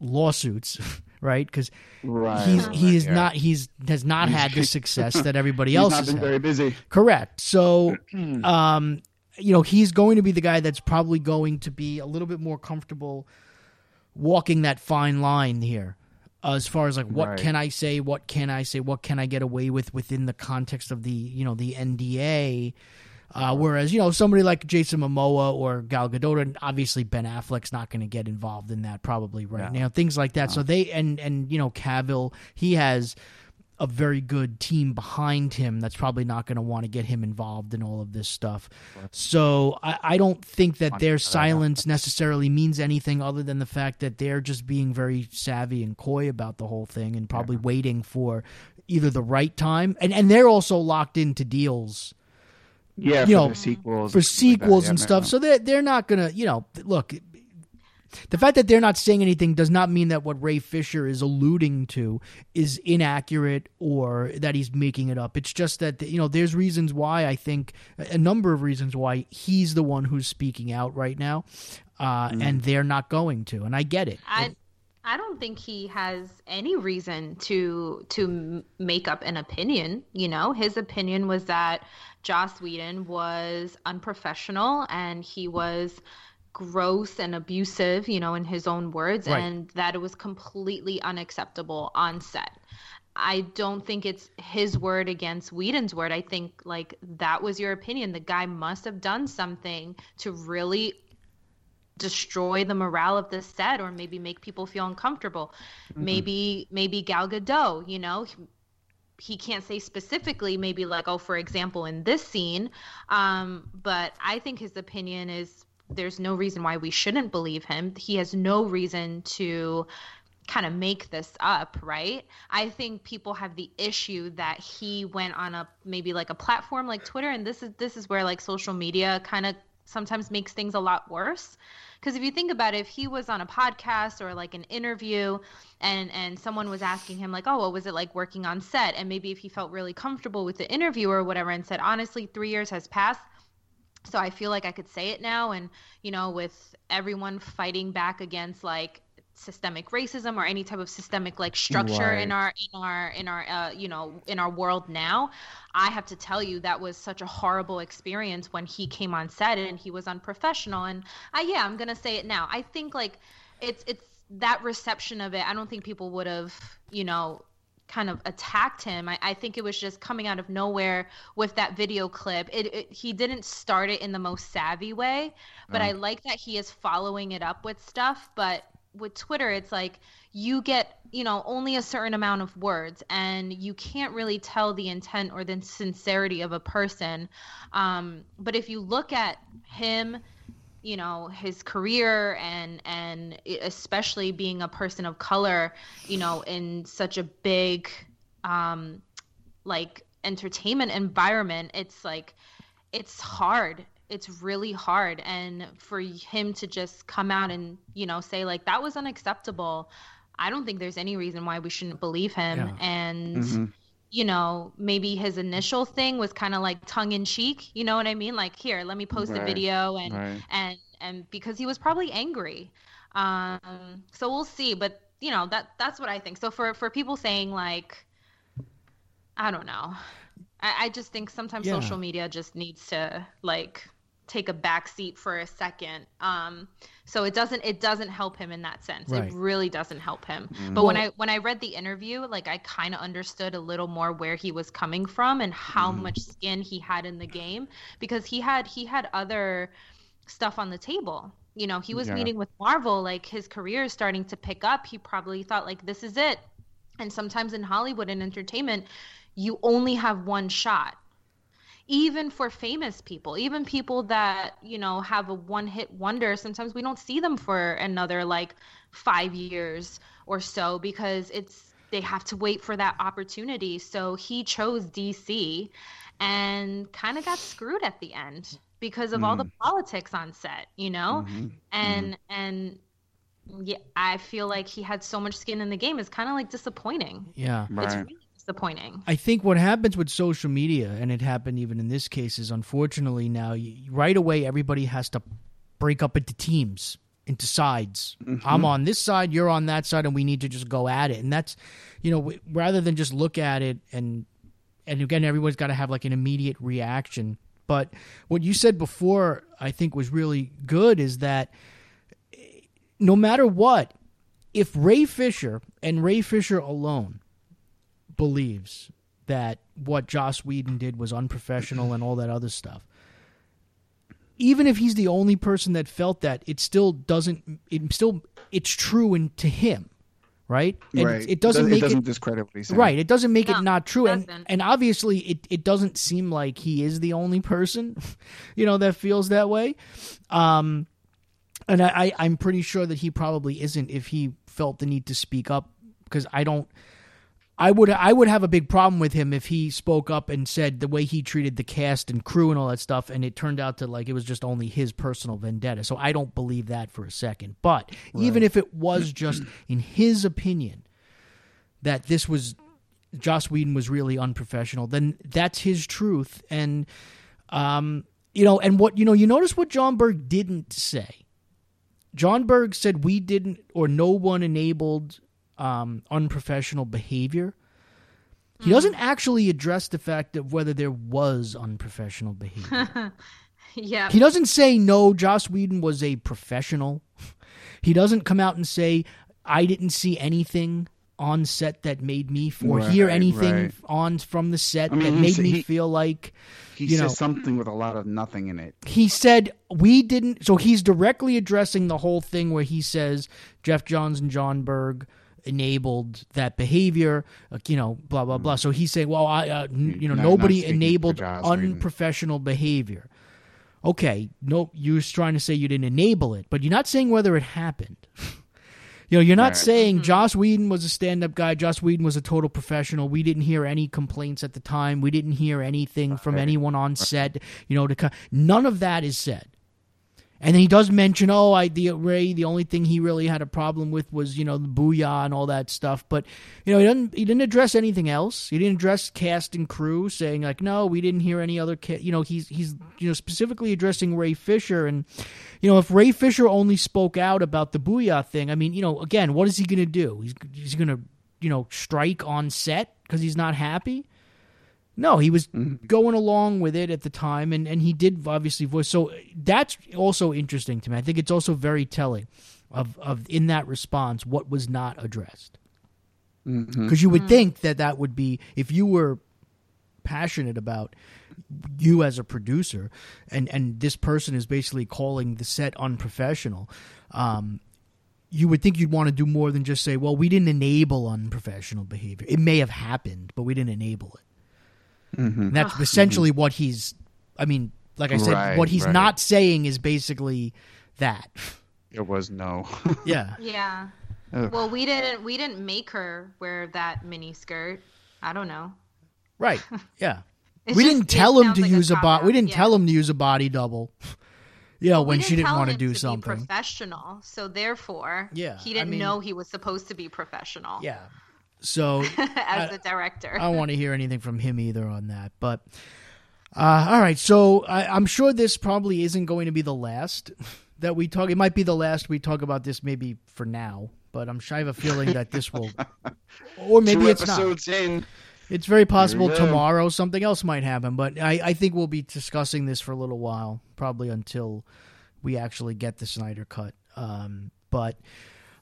[SPEAKER 2] lawsuits right because
[SPEAKER 4] Right.
[SPEAKER 2] he's
[SPEAKER 4] right,
[SPEAKER 2] he is
[SPEAKER 4] yeah.
[SPEAKER 2] not he's has not had the success that everybody
[SPEAKER 4] He's
[SPEAKER 2] else
[SPEAKER 4] not
[SPEAKER 2] has
[SPEAKER 4] been
[SPEAKER 2] had.
[SPEAKER 4] very busy.
[SPEAKER 2] Correct. So, um, you know, he's going to be the guy that's probably going to be a little bit more comfortable walking that fine line here. uh, As far as like what
[SPEAKER 4] Right.
[SPEAKER 2] can I say, what can I say, what can I get away with within the context of the you know the NDA, uh, whereas you know somebody like Jason Momoa or Gal Gadot, and obviously Ben Affleck's not going to get involved in that probably right
[SPEAKER 4] No.
[SPEAKER 2] now. Things like that. So they and and you know Cavill, he has a very good team behind him that's probably not going to want to get him involved in all of this stuff. So I, I don't think that their silence necessarily means anything other than the fact that they're just being very savvy and coy about the whole thing and probably waiting for either the right time and and they're also locked into deals
[SPEAKER 4] Yeah,
[SPEAKER 2] You
[SPEAKER 4] for
[SPEAKER 2] know,
[SPEAKER 4] sequels,
[SPEAKER 2] for
[SPEAKER 4] and stuff like that.
[SPEAKER 2] sequels
[SPEAKER 4] Yeah,
[SPEAKER 2] and
[SPEAKER 4] no,
[SPEAKER 2] stuff.
[SPEAKER 4] no.
[SPEAKER 2] So they're they're not gonna, you know, look. The fact that they're not saying anything does not mean that what Ray Fisher is alluding to is inaccurate or that he's making it up. It's just that you know there's reasons why I think a number of reasons why he's the one who's speaking out right now, uh,
[SPEAKER 4] Mm-hmm.
[SPEAKER 2] and they're not going to, and I get it.
[SPEAKER 3] I I don't think he has any reason to to make up an opinion. You know, his opinion was that Joss Whedon was unprofessional and he was gross and abusive, you know, in his own words,
[SPEAKER 2] Right.
[SPEAKER 3] and that it was completely unacceptable on set. I don't think it's his word against Whedon's word. I think like that was your opinion. The guy must have done something to really destroy the morale of the set or maybe make people feel uncomfortable. Maybe maybe Gal Gadot, you know, he, he can't say specifically maybe like oh for example in this scene um but I think his opinion is there's no reason why we shouldn't believe him. He has no reason to kind of make this up, right? I think people have the issue that he went on a maybe like a platform like Twitter and this is this is where like social media kind of sometimes makes things a lot worse. Because if you think about it, if he was on a podcast or like an interview and and someone was asking him like, "Oh, what was it like working on set?" and maybe if he felt really comfortable with the interview or whatever and said, "Honestly, 3 years has passed, so I feel like I could say it now and you know with everyone fighting back against like systemic racism or any type of systemic like structure in our in our in our uh, you know in our world now I have to tell you that was such a horrible experience when he came on set and he was unprofessional and I yeah I'm going to say it now I think like it's it's that reception of it I don't think people would have you know kind of attacked him. I, I think it was just coming out of nowhere with that video clip. It, it he didn't start it in the most savvy way, but I like that he is following it up with stuff. But with Twitter, it's like you get you know only a certain amount of words, and you can't really tell the intent or the sincerity of a person. Um, but if you look at him you know his career and and especially being a person of color you know in such a big um like entertainment environment it's like it's hard it's really hard and for him to just come out and you know say like that was unacceptable i don't think there's any reason why we shouldn't believe him
[SPEAKER 2] Yeah.
[SPEAKER 3] and
[SPEAKER 4] Mhm.
[SPEAKER 3] you know, maybe his initial thing was kind of like tongue in cheek, you know what I mean? Like, here, let me post a video and
[SPEAKER 4] right.
[SPEAKER 3] and and because he was probably angry. Um so we'll see, but you know, that that's what I think. So for for people saying like I don't know. I, I just think sometimes
[SPEAKER 2] Yeah.
[SPEAKER 3] social media just needs to like take a back seat for a second. Um so it doesn't it doesn't help him in that sense.
[SPEAKER 2] Right.
[SPEAKER 3] It really doesn't help him.
[SPEAKER 4] Mm-hmm.
[SPEAKER 3] But when I when I read the interview, like I kind of understood a little more where he was coming from and how
[SPEAKER 4] Mm-hmm.
[SPEAKER 3] much skin he had in the game because he had he had other stuff on the table. You know, he was
[SPEAKER 4] Yeah.
[SPEAKER 3] meeting with Marvel, like his career is starting to pick up. He probably thought like this is it. And sometimes in Hollywood and entertainment, you only have one shot even for famous people, even people that, you know, have a one hit wonder, sometimes we don't see them for another like five years or so because it's they have to wait for that opportunity. So he chose DC and kind of got screwed at the end because of all the politics on set, you know?
[SPEAKER 4] Mhm.
[SPEAKER 3] And and yeah, I feel like he had so much skin in the game. It's kind of like disappointing.
[SPEAKER 2] Yeah.
[SPEAKER 3] It's really disappointing.
[SPEAKER 2] I think what happens with social media, and it happened even in this case, is unfortunately now y right away everybody has to break up into teams, into sides. I'm on this side, you're on that side, and we need to just go at it. And that's, you know, w- rather than just look at it and and again, everyone's got to have like an immediate reaction. But what you said before, I think, was really good. Is that eh, no matter what, if Ray Fisher and Ray Fisher alone believes that what Joss Whedon did was unprofessional and all that other stuff. Even if he's the only person that felt that, it still doesn't. It still it's true and to him, right? And
[SPEAKER 4] right.
[SPEAKER 2] It, it doesn't
[SPEAKER 4] it
[SPEAKER 2] make
[SPEAKER 4] doesn't
[SPEAKER 2] it
[SPEAKER 4] discredit what he's saying.
[SPEAKER 2] right. It doesn't make
[SPEAKER 3] No,
[SPEAKER 2] it not true, and
[SPEAKER 3] doesn't.
[SPEAKER 2] and obviously it it doesn't seem like he is the only person, you know, that feels that way. Um, and I, I I'm pretty sure that he probably isn't if he felt the need to speak up because I don't. I would I would have a big problem with him if he spoke up and said the way he treated the cast and crew and all that stuff, and it turned out to like it was just only his personal vendetta. So I don't believe that for a second. But even if it was just in his opinion that this was Joss Whedon was really unprofessional, then that's his truth. And um, you know, and what you know, you notice what Jon Berg didn't say. Jon Berg said we didn't or no one enabled um, unprofessional behavior. He doesn't actually address the fact of whether there was unprofessional behavior.
[SPEAKER 3] Yeah.
[SPEAKER 2] He doesn't say no. Joss Whedon was a professional. He doesn't come out and say I didn't see anything on set that made me or hear anything
[SPEAKER 4] right.
[SPEAKER 2] on from the set
[SPEAKER 4] I mean,
[SPEAKER 2] that made
[SPEAKER 4] said
[SPEAKER 2] me feel like
[SPEAKER 4] He
[SPEAKER 2] You
[SPEAKER 4] says
[SPEAKER 2] know-
[SPEAKER 4] something with a lot of nothing in it.
[SPEAKER 2] he said we didn't so he's directly addressing the whole thing where he says Geoff Johns and Jon Berg enabled that behavior uh, you know blah blah blah so he's saying well i uh, n- you know
[SPEAKER 4] Not-
[SPEAKER 2] nobody
[SPEAKER 4] not speaking for
[SPEAKER 2] enabled
[SPEAKER 4] Joss Whedon.
[SPEAKER 2] unprofessional behavior okay no you're trying to say you didn't enable it but you're not saying whether it happened You know, you're not
[SPEAKER 4] Right.
[SPEAKER 2] saying Joss Whedon was a stand-up guy. Joss Whedon was a total professional. We didn't hear any complaints at the time. We didn't hear anything from anyone on set. You know, to co- none of that is said. And then he does mention, oh, I the Ray. The only thing he really had a problem with was you know the booyah and all that stuff. But you know he didn't he didn't address anything else. He didn't address cast and crew, saying like, no, we didn't hear any other. Ca-. You know he's he's you know specifically addressing Ray Fisher and you know if Ray Fisher only spoke out about the booyah thing, I mean you know again what is he going to do? He's he's going to you know strike on set because he's not happy. No, he was mm-hmm. going along with it at the time, and, and he did obviously voice. So that's also interesting to me. I think it's also very telling of, of in that response what was not addressed. Mm-hmm. Because you would mm-hmm. think that that would be if you were passionate about you as a producer, and and this person is basically calling the set unprofessional. Um, you would think you'd want to do more than just say, "Well, we didn't enable unprofessional behavior. It may have happened, but we didn't enable it." Mm-hmm. And that's ah. essentially mm-hmm. what he's. I mean, like I said,
[SPEAKER 4] Right,
[SPEAKER 2] what he's
[SPEAKER 4] right.
[SPEAKER 2] not saying is basically that.
[SPEAKER 4] It was no.
[SPEAKER 2] Yeah,
[SPEAKER 3] Yeah.
[SPEAKER 4] Ugh.
[SPEAKER 3] Well, we didn't we didn't make her wear that mini skirt. I don't know.
[SPEAKER 2] right. Yeah, we
[SPEAKER 3] just-
[SPEAKER 2] didn't tell him to
[SPEAKER 3] like
[SPEAKER 2] use a
[SPEAKER 3] cop-out,
[SPEAKER 2] body. We didn't
[SPEAKER 3] yeah.
[SPEAKER 2] tell him to use a body double. You know,
[SPEAKER 3] We
[SPEAKER 2] when she didn't want to
[SPEAKER 3] him
[SPEAKER 2] do
[SPEAKER 3] be
[SPEAKER 2] something.
[SPEAKER 3] professional, so therefore,
[SPEAKER 2] Yeah,
[SPEAKER 3] he didn't
[SPEAKER 2] mean-
[SPEAKER 3] know he was supposed to be professional.
[SPEAKER 2] Yeah. So
[SPEAKER 3] as the director.
[SPEAKER 2] I don't want to hear anything from him either on that. But uh, all right, so I, I'm sure this probably isn't going to be the last that we talk. It might be the last we talk about this, maybe for now. But I'm sure I have a feeling that this will, or maybe
[SPEAKER 4] Two
[SPEAKER 2] it's not.
[SPEAKER 4] episodes in.
[SPEAKER 2] It's very possible tomorrow something else might happen. But I, I think we'll be discussing this for a little while, probably until we actually get the Snyder cut. Um, but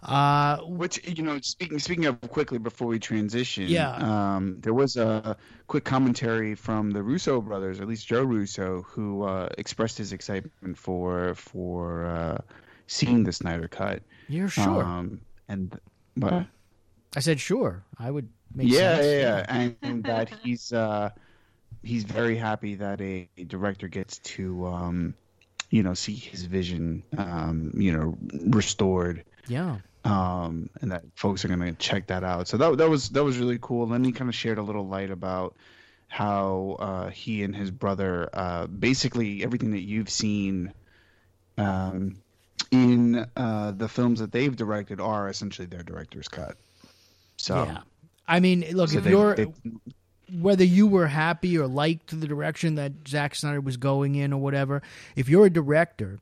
[SPEAKER 2] uh,
[SPEAKER 4] Which you know, speaking speaking of quickly before we transition,
[SPEAKER 2] Yeah.
[SPEAKER 4] um, there was a quick commentary from the Russo brothers, or at least Joe Russo, who uh, expressed his excitement for for uh, seeing the Snyder cut.
[SPEAKER 2] you're sure.
[SPEAKER 4] Um, and what?
[SPEAKER 2] I said sure. I would make
[SPEAKER 4] yeah,
[SPEAKER 2] sense.
[SPEAKER 4] yeah, yeah, and, and that he's uh, he's very happy that a, a director gets to um, you know see his vision um, you know restored
[SPEAKER 2] Yeah.
[SPEAKER 4] Um, and that folks are gonna check that out. So that that was that was really cool. And then he kind of shared a little light about how uh, he and his brother, uh, basically everything that you've seen um, in uh, the films that they've directed are essentially their director's cut. So,
[SPEAKER 2] yeah. I mean, look,
[SPEAKER 4] so
[SPEAKER 2] if
[SPEAKER 4] they-
[SPEAKER 2] you're
[SPEAKER 4] they-
[SPEAKER 2] whether you were happy or liked the direction that Zack Snyder was going in or whatever, if you're a director,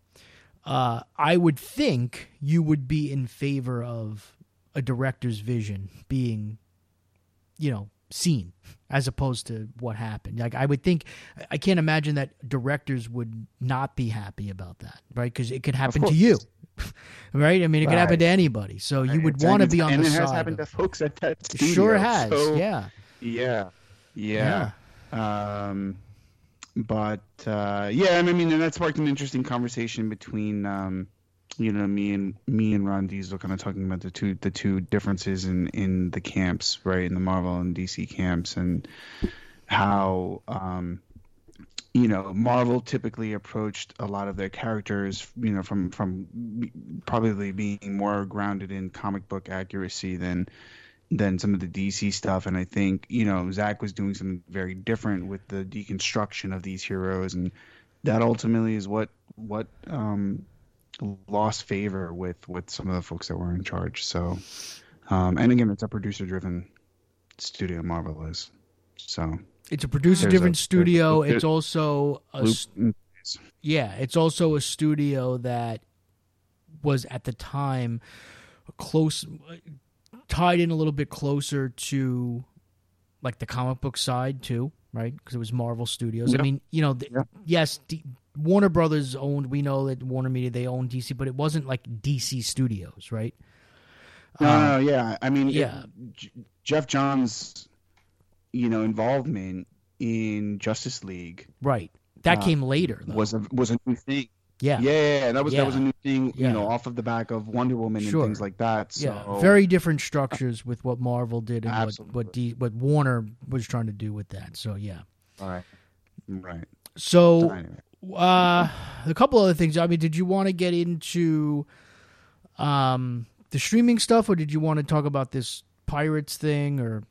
[SPEAKER 2] uh, I would think you would be in favor of a director's vision being, you know, seen as opposed to what happened. Like I would think, I can't imagine that directors would not be happy about that, right? Because it could happen to you, right? I mean, it could happen to anybody. So you would want to be on
[SPEAKER 4] and
[SPEAKER 2] the
[SPEAKER 4] it has
[SPEAKER 2] side.
[SPEAKER 4] happened
[SPEAKER 2] of-
[SPEAKER 4] to folks at that studio.
[SPEAKER 2] sure has.
[SPEAKER 4] So,
[SPEAKER 2] yeah.
[SPEAKER 4] Yeah. Yeah. Um, but uh, yeah, and I mean, and that sparked an interesting conversation between um, you know me and me and Ron Diesel, kind of talking about the two the two differences in in the camps, right, in the Marvel and DC camps, and how um, you know Marvel typically approached a lot of their characters, you know, from from probably being more grounded in comic book accuracy than than some of the DC stuff. And I think, you know, Zack was doing something very different with the deconstruction of these heroes. And that ultimately is what, what, um, lost favor with, with some of the folks that were in charge. So, um, and again, it's a producer driven studio Marvel is. So,
[SPEAKER 2] It's a producer driven studio.
[SPEAKER 4] there's-
[SPEAKER 2] It's also a yeah. It's also a studio that was at the time close, tied in a little bit closer to like the comic book side too, right? Because it was Marvel Studios. I mean, you know, th-
[SPEAKER 4] Yeah.
[SPEAKER 2] yes, D- Warner Brothers owned. We know that Warner Media they own DC, but it wasn't like DC Studios, right?
[SPEAKER 4] No,
[SPEAKER 2] Um,
[SPEAKER 4] no, yeah. I mean, it-
[SPEAKER 2] yeah.
[SPEAKER 4] J- Geoff Johns, you know, involvement in Justice League
[SPEAKER 2] Right. That
[SPEAKER 4] Uh,
[SPEAKER 2] came later. Though.
[SPEAKER 4] was a was a new thing.
[SPEAKER 2] Yeah.
[SPEAKER 4] Yeah, yeah, yeah, that was that was a new thing.
[SPEAKER 2] Yeah.
[SPEAKER 4] You know, off of the back of Wonder Woman
[SPEAKER 2] Sure.
[SPEAKER 4] and things like that. So
[SPEAKER 2] Yeah, very different structures with what Marvel did and what
[SPEAKER 4] Absolutely.
[SPEAKER 2] what, D, what Warner was trying to do with that. So yeah.
[SPEAKER 4] All right, right.
[SPEAKER 2] So uh, a couple other things. I mean, did you want to get into um, the streaming stuff, or did you want to talk about this pirates thing? Or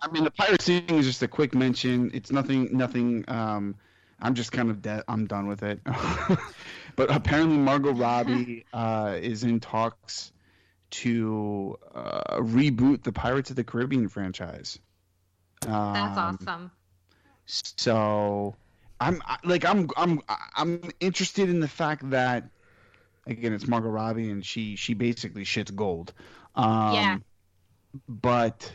[SPEAKER 4] I mean, the pirate thing is just a quick mention. It's nothing, nothing. Um, I'm just kind of dead. I'm done with it. but apparently, Margot Robbie uh, is in talks to uh, reboot the Pirates of the Caribbean franchise. Um,
[SPEAKER 3] That's awesome.
[SPEAKER 4] So, I'm I- like, I'm, I'm, I'm interested in the fact that, again, it's Margot Robbie, and she, she basically shits gold. Um,
[SPEAKER 3] Yeah.
[SPEAKER 4] But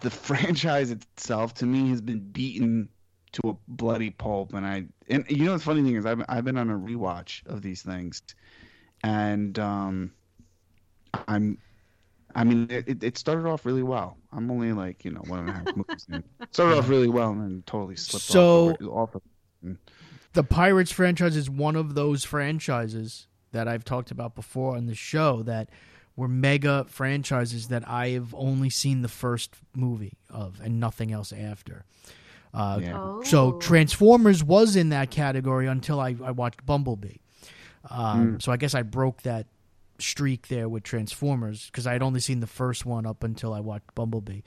[SPEAKER 4] the franchise itself, to me, has been beaten to a bloody pulp, and I, and you know, the funny thing is, I've, I've been on a rewatch of these things, and um, I'm. I mean, it, it started off really well. I'm only like, you know, one and a half movies in. Started off really well and then totally slipped
[SPEAKER 2] So-
[SPEAKER 4] off. The, off the,
[SPEAKER 2] the Pirates franchise is one of those franchises that I've talked about before on the show that were mega franchises that I have only seen the first movie of and nothing else after. Uh,
[SPEAKER 4] Yeah.
[SPEAKER 3] Oh.
[SPEAKER 2] So Transformers was in that category until I, I watched Bumblebee. Um, So I guess I broke that streak there with Transformers because I had only seen the first one up until I watched Bumblebee.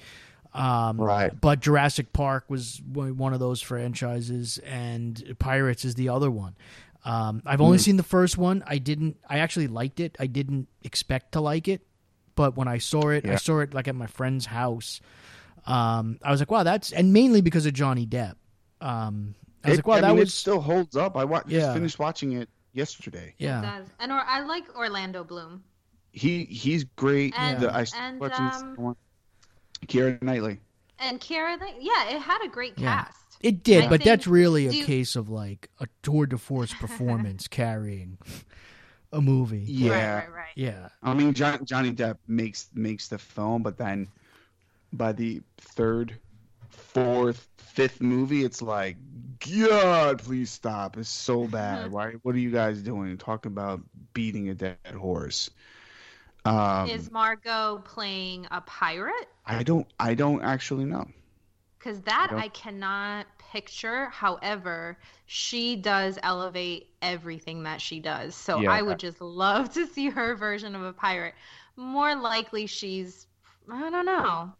[SPEAKER 2] Um,
[SPEAKER 4] Right.
[SPEAKER 2] But Jurassic Park was one one of those franchises, and Pirates is the other one. Um, I've only seen the first one. I didn't. I actually liked it. I didn't expect to like it, but when I saw it, I saw it like at my friend's house. Um, I was like, wow, that's and mainly because of Johnny Depp. Um, I was
[SPEAKER 4] It-
[SPEAKER 2] like, wow,
[SPEAKER 4] I
[SPEAKER 2] that
[SPEAKER 4] mean, it
[SPEAKER 2] was
[SPEAKER 4] still holds up. I wa-
[SPEAKER 2] Yeah.
[SPEAKER 4] just finished watching it yesterday.
[SPEAKER 2] yeah.
[SPEAKER 3] It does. And or I like Orlando Bloom.
[SPEAKER 4] He he's great.
[SPEAKER 3] And-
[SPEAKER 4] The- I
[SPEAKER 3] and,
[SPEAKER 4] watching
[SPEAKER 3] um,
[SPEAKER 4] second one. Keira Knightley.
[SPEAKER 3] And Kara, like, yeah, it had a great
[SPEAKER 2] Yeah.
[SPEAKER 3] cast.
[SPEAKER 2] It did,
[SPEAKER 3] I
[SPEAKER 2] but that's really a
[SPEAKER 3] you-
[SPEAKER 2] case of like a tour de force performance carrying a movie.
[SPEAKER 4] Yeah.
[SPEAKER 3] Right, right, right.
[SPEAKER 2] Yeah.
[SPEAKER 4] I mean, John, Johnny Depp makes makes the film, but then by the third, fourth, fifth movie, it's like, God, please stop! It's so bad. Why? What are you guys doing? Talk about beating a dead horse. Um,
[SPEAKER 3] Is Margot playing a pirate?
[SPEAKER 4] I don't. I don't actually know.
[SPEAKER 3] Because that
[SPEAKER 4] I
[SPEAKER 3] I cannot picture. However, she does elevate everything that she does. So
[SPEAKER 4] Yeah.
[SPEAKER 3] I would just love to see her version of a pirate. More likely, she's, I don't know.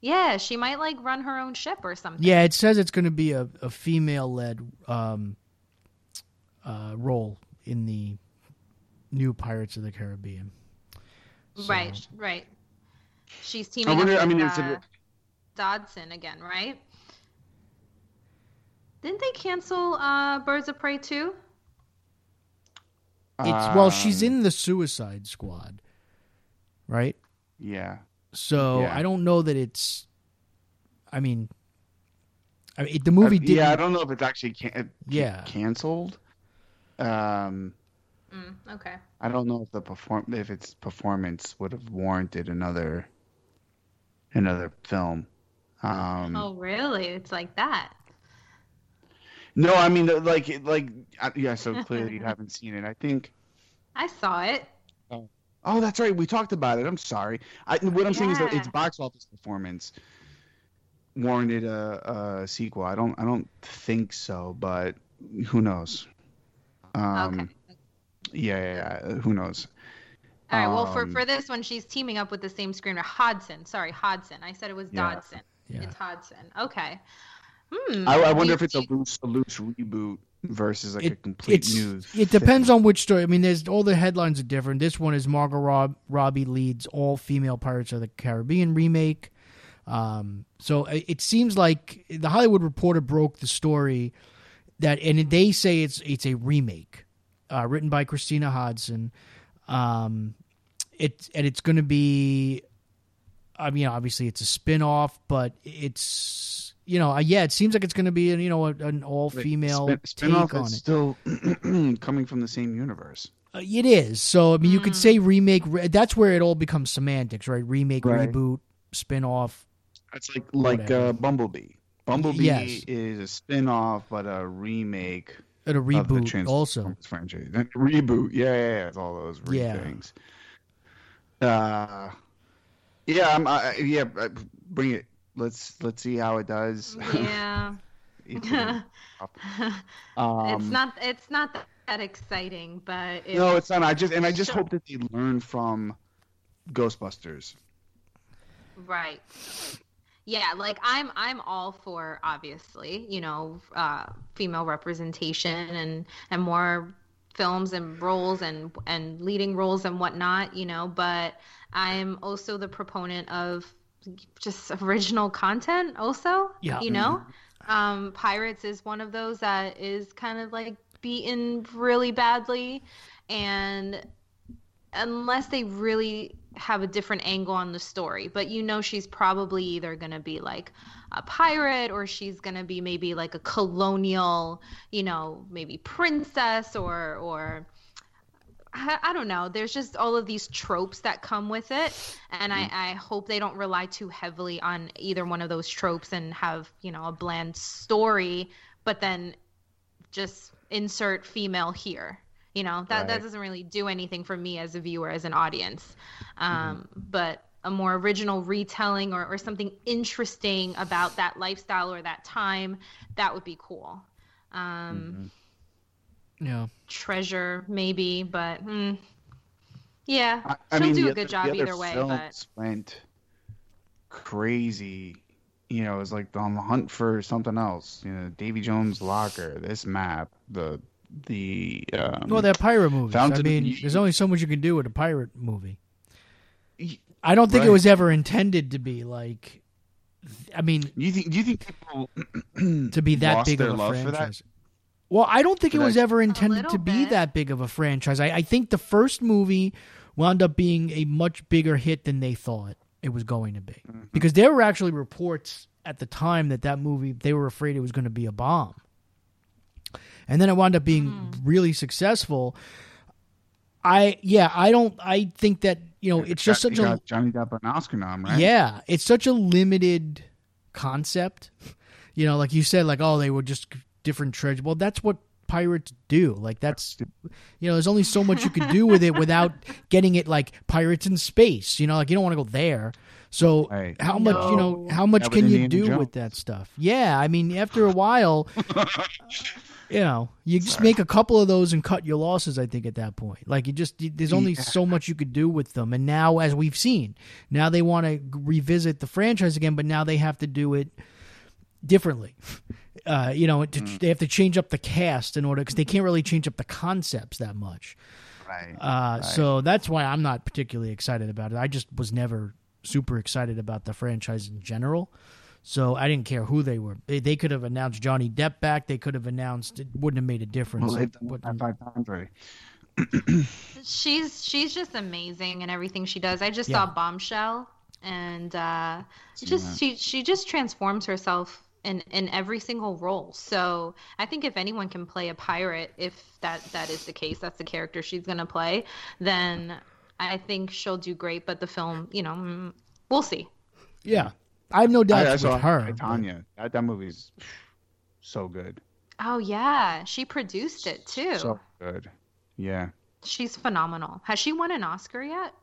[SPEAKER 3] Yeah, she might like run her own ship or something.
[SPEAKER 2] Yeah, it says it's going to be a, a female led um, uh, role in the new Pirates of the Caribbean.
[SPEAKER 3] Right,
[SPEAKER 2] So-
[SPEAKER 3] right. She's
[SPEAKER 4] I
[SPEAKER 3] teaming
[SPEAKER 4] wonder.
[SPEAKER 3] up
[SPEAKER 4] I
[SPEAKER 3] with
[SPEAKER 4] mean,
[SPEAKER 3] uh,
[SPEAKER 4] it?
[SPEAKER 3] Dodson again, right? Didn't they cancel uh, Birds of Prey 2?
[SPEAKER 2] It's well, she's
[SPEAKER 4] um,
[SPEAKER 2] in the Suicide Squad, right?
[SPEAKER 4] Yeah.
[SPEAKER 2] So
[SPEAKER 4] Yeah.
[SPEAKER 2] I don't know that it's. I mean, I mean, the movie
[SPEAKER 4] Uh,
[SPEAKER 2] did.
[SPEAKER 4] yeah, I don't know if it's actually can-
[SPEAKER 2] Yeah.
[SPEAKER 4] canceled. Um,
[SPEAKER 3] Mm, okay.
[SPEAKER 4] I don't know if the perform if its performance would have warranted another another film. Um,
[SPEAKER 3] oh, really? It's like that.
[SPEAKER 4] No, I mean like like uh, yeah. So clearly you haven't seen it. I think.
[SPEAKER 3] I saw it.
[SPEAKER 4] Oh, that's right. We talked about it. I'm sorry. I, what I'm saying is that its box office performance warranted a, a sequel. I don't. I don't think so, but who knows? Um,
[SPEAKER 3] okay.
[SPEAKER 4] Yeah, yeah, yeah. Who knows?
[SPEAKER 3] All right. Well, for,
[SPEAKER 4] um,
[SPEAKER 3] for this one, she's teaming up with the same screenwriter, Hodson. Sorry, Hodson. I said it was
[SPEAKER 4] Yeah.
[SPEAKER 3] Dodson.
[SPEAKER 2] Yeah.
[SPEAKER 3] It's Hodson. Okay. Hmm.
[SPEAKER 4] I, I wonder
[SPEAKER 3] you-
[SPEAKER 4] if it's a loose, a loose reboot versus like a
[SPEAKER 2] It-
[SPEAKER 4] complete
[SPEAKER 2] it's
[SPEAKER 4] new.
[SPEAKER 2] it depends
[SPEAKER 4] thing.
[SPEAKER 2] on which story. I mean, there's all the headlines are different. This one is Margot Rob, Robbie leads all female Pirates of the Caribbean remake. Um, so it, it seems like the Hollywood Reporter broke the story that, and they say it's it's a remake, uh, written by Christina Hodson. Um, it and it's going to be. I mean, obviously, it's a spin off, but it's you know, uh, yeah, it seems like it's going to be, you know, an all female
[SPEAKER 4] Spin,
[SPEAKER 2] take
[SPEAKER 4] spinoff
[SPEAKER 2] on it.
[SPEAKER 4] still coming from the same universe.
[SPEAKER 2] Uh, it is. So I mean, you could
[SPEAKER 3] Mm.
[SPEAKER 2] say remake. Re- that's where it all becomes semantics, right? Remake,
[SPEAKER 4] Right.
[SPEAKER 2] reboot, spin off.
[SPEAKER 4] It's like like uh, Bumblebee. Bumblebee
[SPEAKER 2] Yes.
[SPEAKER 4] is a spin-off, but a remake
[SPEAKER 2] At a
[SPEAKER 4] of the
[SPEAKER 2] reboot,
[SPEAKER 4] Transformers
[SPEAKER 2] also.
[SPEAKER 4] franchise. Reboot, yeah, yeah, yeah. It's all those re
[SPEAKER 2] Yeah.
[SPEAKER 4] things. Uh, yeah, I'm, I, yeah. uh, Bring it. Let's let's see how it does.
[SPEAKER 3] Yeah.
[SPEAKER 4] It's gonna be tough. um,
[SPEAKER 3] it's not it's not that, exciting, but if,
[SPEAKER 4] No, it's not. I just and I just hope that they learn from Ghostbusters.
[SPEAKER 3] right. Yeah, like I'm I'm all for obviously, you know, uh female representation and and more films and roles and and leading roles and whatnot, you know, but I'm also the proponent of just original content also.
[SPEAKER 2] Yeah.
[SPEAKER 3] You know? Um Pirates is one of those that is kind of like beaten really badly and unless they really have a different angle on the story. But you know, she's probably either going to be like a pirate or she's going to be maybe like a colonial, you know, maybe princess or, or, I, I don't know. There's just all of these tropes that come with it. And I, I hope they don't rely too heavily on either one of those tropes and have, you know, a bland story, but then just insert female here. You know, that, that doesn't really do anything for me as a viewer, as an audience. Um, But a more original retelling or, or something interesting about that lifestyle or that time, that would be cool. Um,
[SPEAKER 2] Yeah.
[SPEAKER 3] Treasure, maybe, but mm, yeah,
[SPEAKER 4] I, I
[SPEAKER 3] she'll
[SPEAKER 4] mean,
[SPEAKER 3] do
[SPEAKER 4] the
[SPEAKER 3] a good
[SPEAKER 4] other-
[SPEAKER 3] job either way. But
[SPEAKER 4] films went crazy. You know, it was like on the hunt for something else. You know, Davy Jones' locker, this map, the the. Um,
[SPEAKER 2] Well, they're pirate movies. I
[SPEAKER 4] Fountain of
[SPEAKER 2] mean,
[SPEAKER 4] Youth.
[SPEAKER 2] there's only so much you can do with a pirate movie. I don't think it was ever intended to be like. I mean,
[SPEAKER 4] you think? Do you think people
[SPEAKER 2] to be that
[SPEAKER 4] lost
[SPEAKER 2] big
[SPEAKER 4] their
[SPEAKER 2] of a
[SPEAKER 4] love for that?
[SPEAKER 2] franchise. Well, I don't think it was ever intended to be
[SPEAKER 3] bit.
[SPEAKER 2] that big of a franchise. I, I think the first movie wound up being a much bigger hit than they thought it was going to be.
[SPEAKER 4] Mm-hmm.
[SPEAKER 2] Because there were actually reports at the time that that movie they were afraid it was going to be a bomb. And then it wound up being
[SPEAKER 3] Hmm.
[SPEAKER 2] really successful. I yeah, I don't I think that, you know, it's just
[SPEAKER 4] Got-
[SPEAKER 2] such a
[SPEAKER 4] got Johnny Depp an Oscar nom, right?
[SPEAKER 2] yeah, it's such a limited concept. You know, like you said, like oh, they were just different treasure. Well, that's what pirates do. Like that's you know, there's only so much you could do with it without getting it like pirates in space. You know, like you don't want to go there. So
[SPEAKER 4] Right.
[SPEAKER 2] how much you know? How much
[SPEAKER 4] That
[SPEAKER 2] can
[SPEAKER 4] was
[SPEAKER 2] you
[SPEAKER 4] Indiana
[SPEAKER 2] do with that stuff? Yeah, I mean, after a while, you know, you just make a couple of those and cut your losses. I think at that point, like you just there's only
[SPEAKER 4] Yeah.
[SPEAKER 2] so much you could do with them. And now, as we've seen, now they want to revisit the franchise again, but now they have to do it differently. Uh, you know, to, they have to change up the cast in order because they can't really change up the concepts that much.
[SPEAKER 4] Right.
[SPEAKER 2] Uh,
[SPEAKER 4] Right.
[SPEAKER 2] So that's why I'm not particularly excited about it. I just was never super excited about the franchise in general. So I didn't care who they were. They, they could have announced Johnny Depp back. They could have announced it wouldn't have made a difference.
[SPEAKER 4] well, they've done
[SPEAKER 2] What-
[SPEAKER 4] that five
[SPEAKER 3] she's she's just amazing and everything she does. I just
[SPEAKER 2] Yeah.
[SPEAKER 3] saw Bombshell, and uh, just
[SPEAKER 4] that.
[SPEAKER 3] she she just transforms herself in in every single role. So I think if anyone can play a pirate, if that that is the case, that's the character she's gonna play, then I think she'll do great. But the film, you know, mm, we'll see.
[SPEAKER 2] yeah, I have no
[SPEAKER 4] I, I saw
[SPEAKER 2] with her.
[SPEAKER 4] Tonya. That, that movie's so good.
[SPEAKER 3] Oh yeah, she produced it too.
[SPEAKER 4] So good. Yeah.
[SPEAKER 3] She's phenomenal. Has she won an Oscar yet?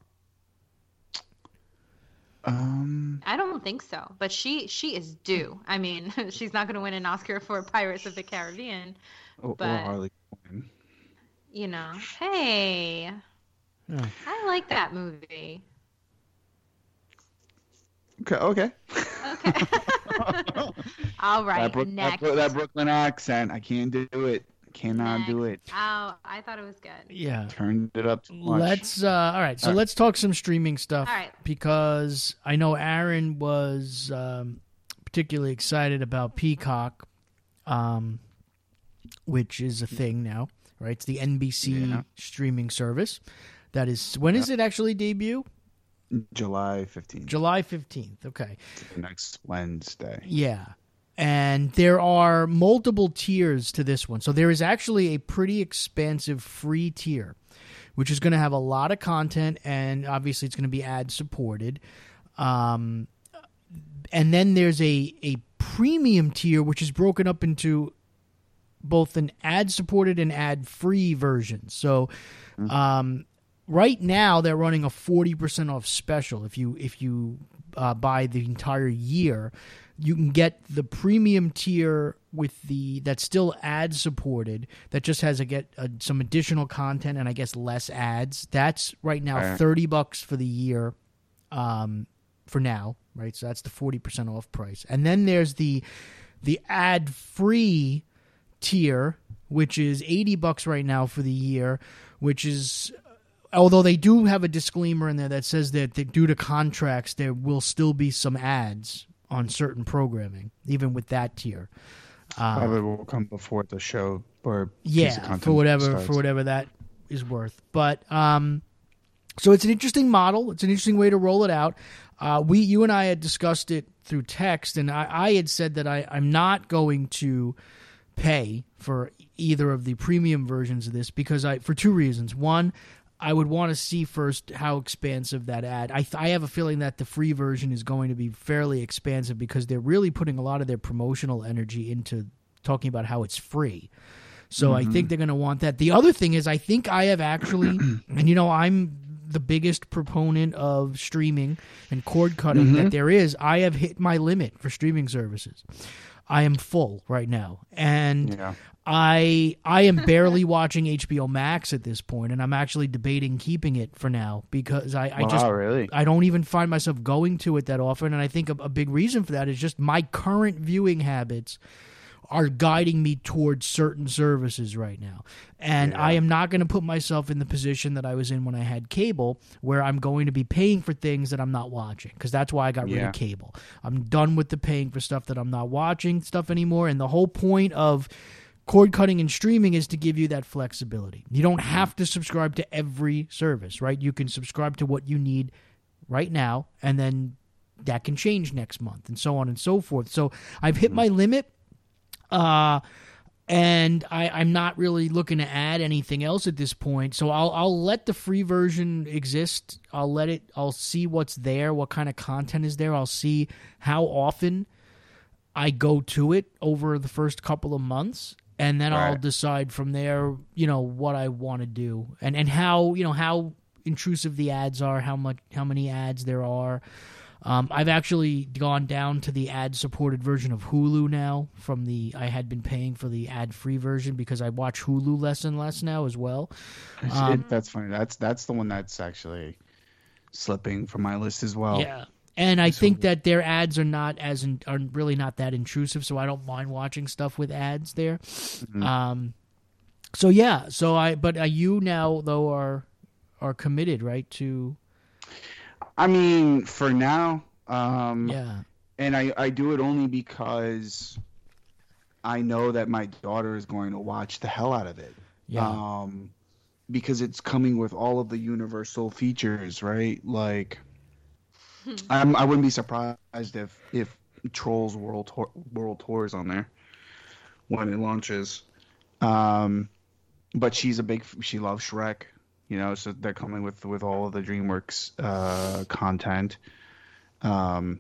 [SPEAKER 4] Um.
[SPEAKER 3] I don't think so, but she she is due. I mean, she's not going to win an Oscar for Pirates of the Caribbean,
[SPEAKER 4] Or, or
[SPEAKER 3] But-
[SPEAKER 4] Harley Quinn.
[SPEAKER 3] you know. Hey,
[SPEAKER 2] Yeah.
[SPEAKER 3] I like that movie.
[SPEAKER 4] Okay. Okay.
[SPEAKER 3] Okay. All right,
[SPEAKER 4] that, Brook- that,
[SPEAKER 3] next.
[SPEAKER 4] Bro- that Brooklyn accent. I can't do it. Cannot do it.
[SPEAKER 3] Oh, I thought it was good.
[SPEAKER 2] Yeah.
[SPEAKER 4] Turned it up too much.
[SPEAKER 2] Let's uh all right, so
[SPEAKER 4] All right.
[SPEAKER 2] let's talk some streaming stuff
[SPEAKER 3] All right.
[SPEAKER 2] because I know Aaron was um particularly excited about Peacock um which is a thing now, right? It's the NBC
[SPEAKER 4] Yeah.
[SPEAKER 2] streaming service. That is when is it actually debut?
[SPEAKER 4] July fifteenth.
[SPEAKER 2] July 15th. Okay.
[SPEAKER 4] Next Wednesday.
[SPEAKER 2] Yeah. And there are multiple tiers to this one. So there is actually a pretty expansive free tier, which is going to have a lot of content, and obviously it's going to be ad supported. Um, and then there's a a premium tier, which is broken up into both an ad supported and ad free version. So, um, right now they're running a forty percent off special if you if you uh, buy the entire year. You can get the premium tier with the that's still ad supported that just has a get uh, some additional content and I guess less ads. That's right now
[SPEAKER 4] Right.
[SPEAKER 2] thirty bucks for the year, um, for now, right? So that's the forty percent off price. And then there's the the ad free tier, which is 80 bucks right now for the year, which is although they do have a disclaimer in there that says that, that due to contracts there will still be some ads on certain programming even with that tier. Um,
[SPEAKER 4] Probably will come before the show or piece of
[SPEAKER 2] yeah,
[SPEAKER 4] content
[SPEAKER 2] for whatever
[SPEAKER 4] starts.
[SPEAKER 2] for whatever that is worth. But um, so it's an interesting model. It's an interesting way to roll it out. Uh, we, you and I had discussed it through text, and I, I had said that I, I'm not going to pay for either of the premium versions of this because I, for two reasons. One, I would want to see first how expansive that ad. I, I have a feeling that the free version is going to be fairly expansive because they're really putting a lot of their promotional energy into talking about how it's free. So I mm-hmm. think they're going to want that. The other thing is, I think I have actually, and you know, I'm the biggest proponent of streaming and cord cutting that mm-hmm. there is. I have hit my limit for streaming services. I am full right now, and
[SPEAKER 4] Yeah.
[SPEAKER 2] I I am barely watching HBO Max at this point, and I'm actually debating keeping it for now because I, I
[SPEAKER 4] wow,
[SPEAKER 2] just
[SPEAKER 4] really?
[SPEAKER 2] I don't even find myself going to it that often, and I think a, a big reason for that is just my current viewing habits are guiding me towards certain services right now. And I am not going to put myself in the position that I was in when I had cable, where I'm going to be paying for things that I'm not watching, because that's why I got rid of cable. I'm done with the paying for stuff that I'm not watching stuff anymore. And the whole point of cord cutting and streaming is to give you that flexibility. You don't have to subscribe to every service, right? You can subscribe to what you need right now, and then that can change next month, and so on and so forth. So I've hit my limit, uh, and I, I'm not really looking to add anything else at this point. So I'll I'll let the free version exist. I'll let it. I'll see what's there, what kind of content is there. I'll see how often I go to it over the first couple of months, and then I'll decide from there, you know, what I want to do and and how you know how intrusive the ads are, how much how many ads there are. Um, I've actually gone down to the ad supported version of Hulu now from the I had been paying for the ad free version because I watch Hulu less and less now as well. Um,
[SPEAKER 4] that's funny. That's that's the one that's actually slipping from my list as well.
[SPEAKER 2] Yeah. And I think that their ads are not as in, are really not that intrusive, so I don't mind watching stuff with ads there. Um, so yeah, so I but uh, you now though are are committed right to
[SPEAKER 4] I mean, for now, um,
[SPEAKER 2] yeah
[SPEAKER 4] and I I do it only because I know that my daughter is going to watch the hell out of it.
[SPEAKER 2] yeah
[SPEAKER 4] Um, because it's coming with all of the universal features, right? Like, I'm, I wouldn't be surprised if if Trolls World Tour, World Tour is on there when it launches. Um, but she's a big she loves Shrek, you know, so they're coming with with all of the DreamWorks uh, content. Um,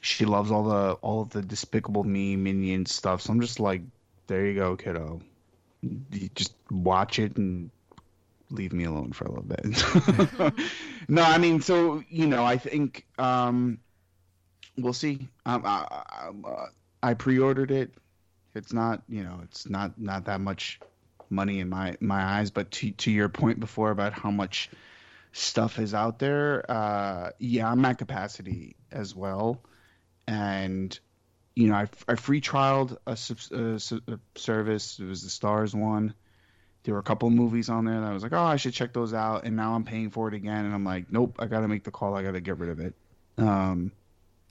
[SPEAKER 4] she loves all the all of the Despicable Me Minion stuff. So I'm just like, there you go, kiddo you just watch it and leave me alone for a little bit. no, I mean, so you know, I think um, we'll see. Um, I, I, uh, I pre-ordered it. It's not, you know, it's not not that much money in my my eyes. But to to your point before about how much stuff is out there, uh, yeah, I'm at capacity as well, and you know, I, I free trialed a, a, a service. It was the Starz one. There were a couple of movies on there that I was like, oh, I should check those out. And now I'm paying for it again, and I'm like, nope, I got to make the call. I got to get rid of it. Um,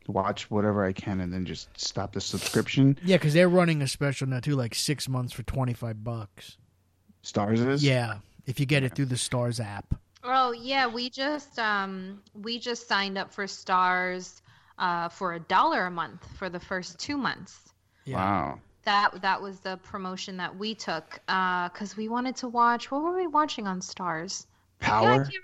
[SPEAKER 4] watch whatever I can, and then just stop the subscription.
[SPEAKER 2] yeah because they're running a special now too, like six months for twenty five bucks.
[SPEAKER 4] Starz is
[SPEAKER 2] Yeah, if you get it through the Starz app.
[SPEAKER 3] Oh yeah, we just um we just signed up for Starz uh for a dollar a month for the first two months.
[SPEAKER 4] Wow.
[SPEAKER 3] That that was the promotion that we took because we wanted to watch. What were we watching on Starz?
[SPEAKER 4] Power.
[SPEAKER 3] can't-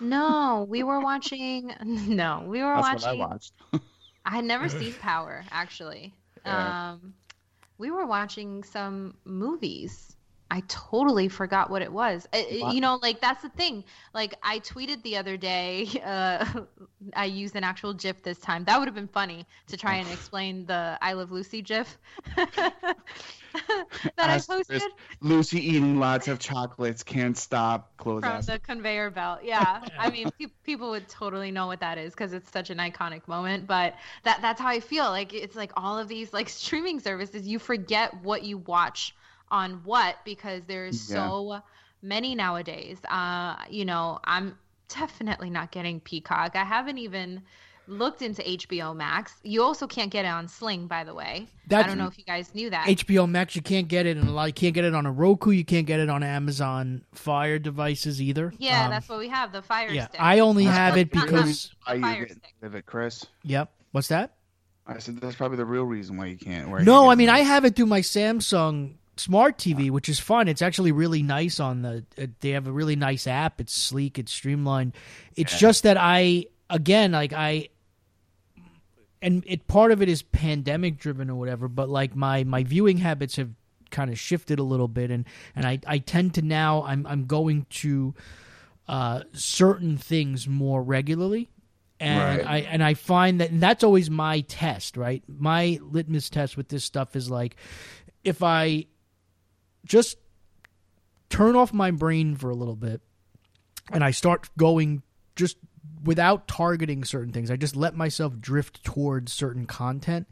[SPEAKER 3] No, we were watching. No, we were
[SPEAKER 4] That's
[SPEAKER 3] watching.
[SPEAKER 4] what I watched.
[SPEAKER 3] I had never seen Power actually.
[SPEAKER 4] Yeah.
[SPEAKER 3] Um, we were watching some movies. I totally forgot what it was. I- I- you know, like that's the thing. Like I tweeted the other day. Uh, I used an actual GIF this time. That would have been funny to try and explain the "I Love Lucy" GIF that I
[SPEAKER 4] Asterisk.
[SPEAKER 3] posted
[SPEAKER 4] Lucy eating lots of chocolates, can't stop. Close
[SPEAKER 3] from
[SPEAKER 4] ass.
[SPEAKER 3] the conveyor belt. Yeah, I mean, pe- people would totally know what that is because it's such an iconic moment. But that that's how I feel. Like it's like all of these like streaming services, you forget what you watch on what because there's
[SPEAKER 4] Yeah.
[SPEAKER 3] so many nowadays. Uh, you know, I'm definitely not getting Peacock. I haven't even looked into HBO Max. You also can't get it on Sling, by the way. I don't know if you guys knew that.
[SPEAKER 2] HBO Max, you can't get it, and a lot you can't get it on a Roku. You can't get it on Amazon Fire devices either.
[SPEAKER 3] yeah,
[SPEAKER 2] Um,
[SPEAKER 3] that's what we have. The Fire
[SPEAKER 2] yeah.
[SPEAKER 3] Stick.
[SPEAKER 2] I only
[SPEAKER 3] That's
[SPEAKER 2] have it
[SPEAKER 3] not- not-
[SPEAKER 2] because
[SPEAKER 4] Why you
[SPEAKER 3] Fire
[SPEAKER 4] didn't
[SPEAKER 3] Stick.
[SPEAKER 4] live it, Chris?
[SPEAKER 2] yep. What's that?
[SPEAKER 4] I said that's probably the real reason why you can't. Why
[SPEAKER 2] No,
[SPEAKER 4] you
[SPEAKER 2] I mean
[SPEAKER 4] can't-
[SPEAKER 2] I have it through my Samsung smart TV, which is fun. It's actually really nice on the. Uh, they have a really nice app. It's sleek. It's streamlined. It's
[SPEAKER 4] Yeah.
[SPEAKER 2] just that I again like I. And it part of it is pandemic driven or whatever, but like my my viewing habits have kind of shifted a little bit, and and I I tend to now I'm I'm going to uh, certain things more regularly and
[SPEAKER 4] Right.
[SPEAKER 2] I and I find that and that's always my test, right? My litmus test with this stuff is like if I just turn off my brain for a little bit and I start going just without targeting certain things. I just let myself drift towards certain content.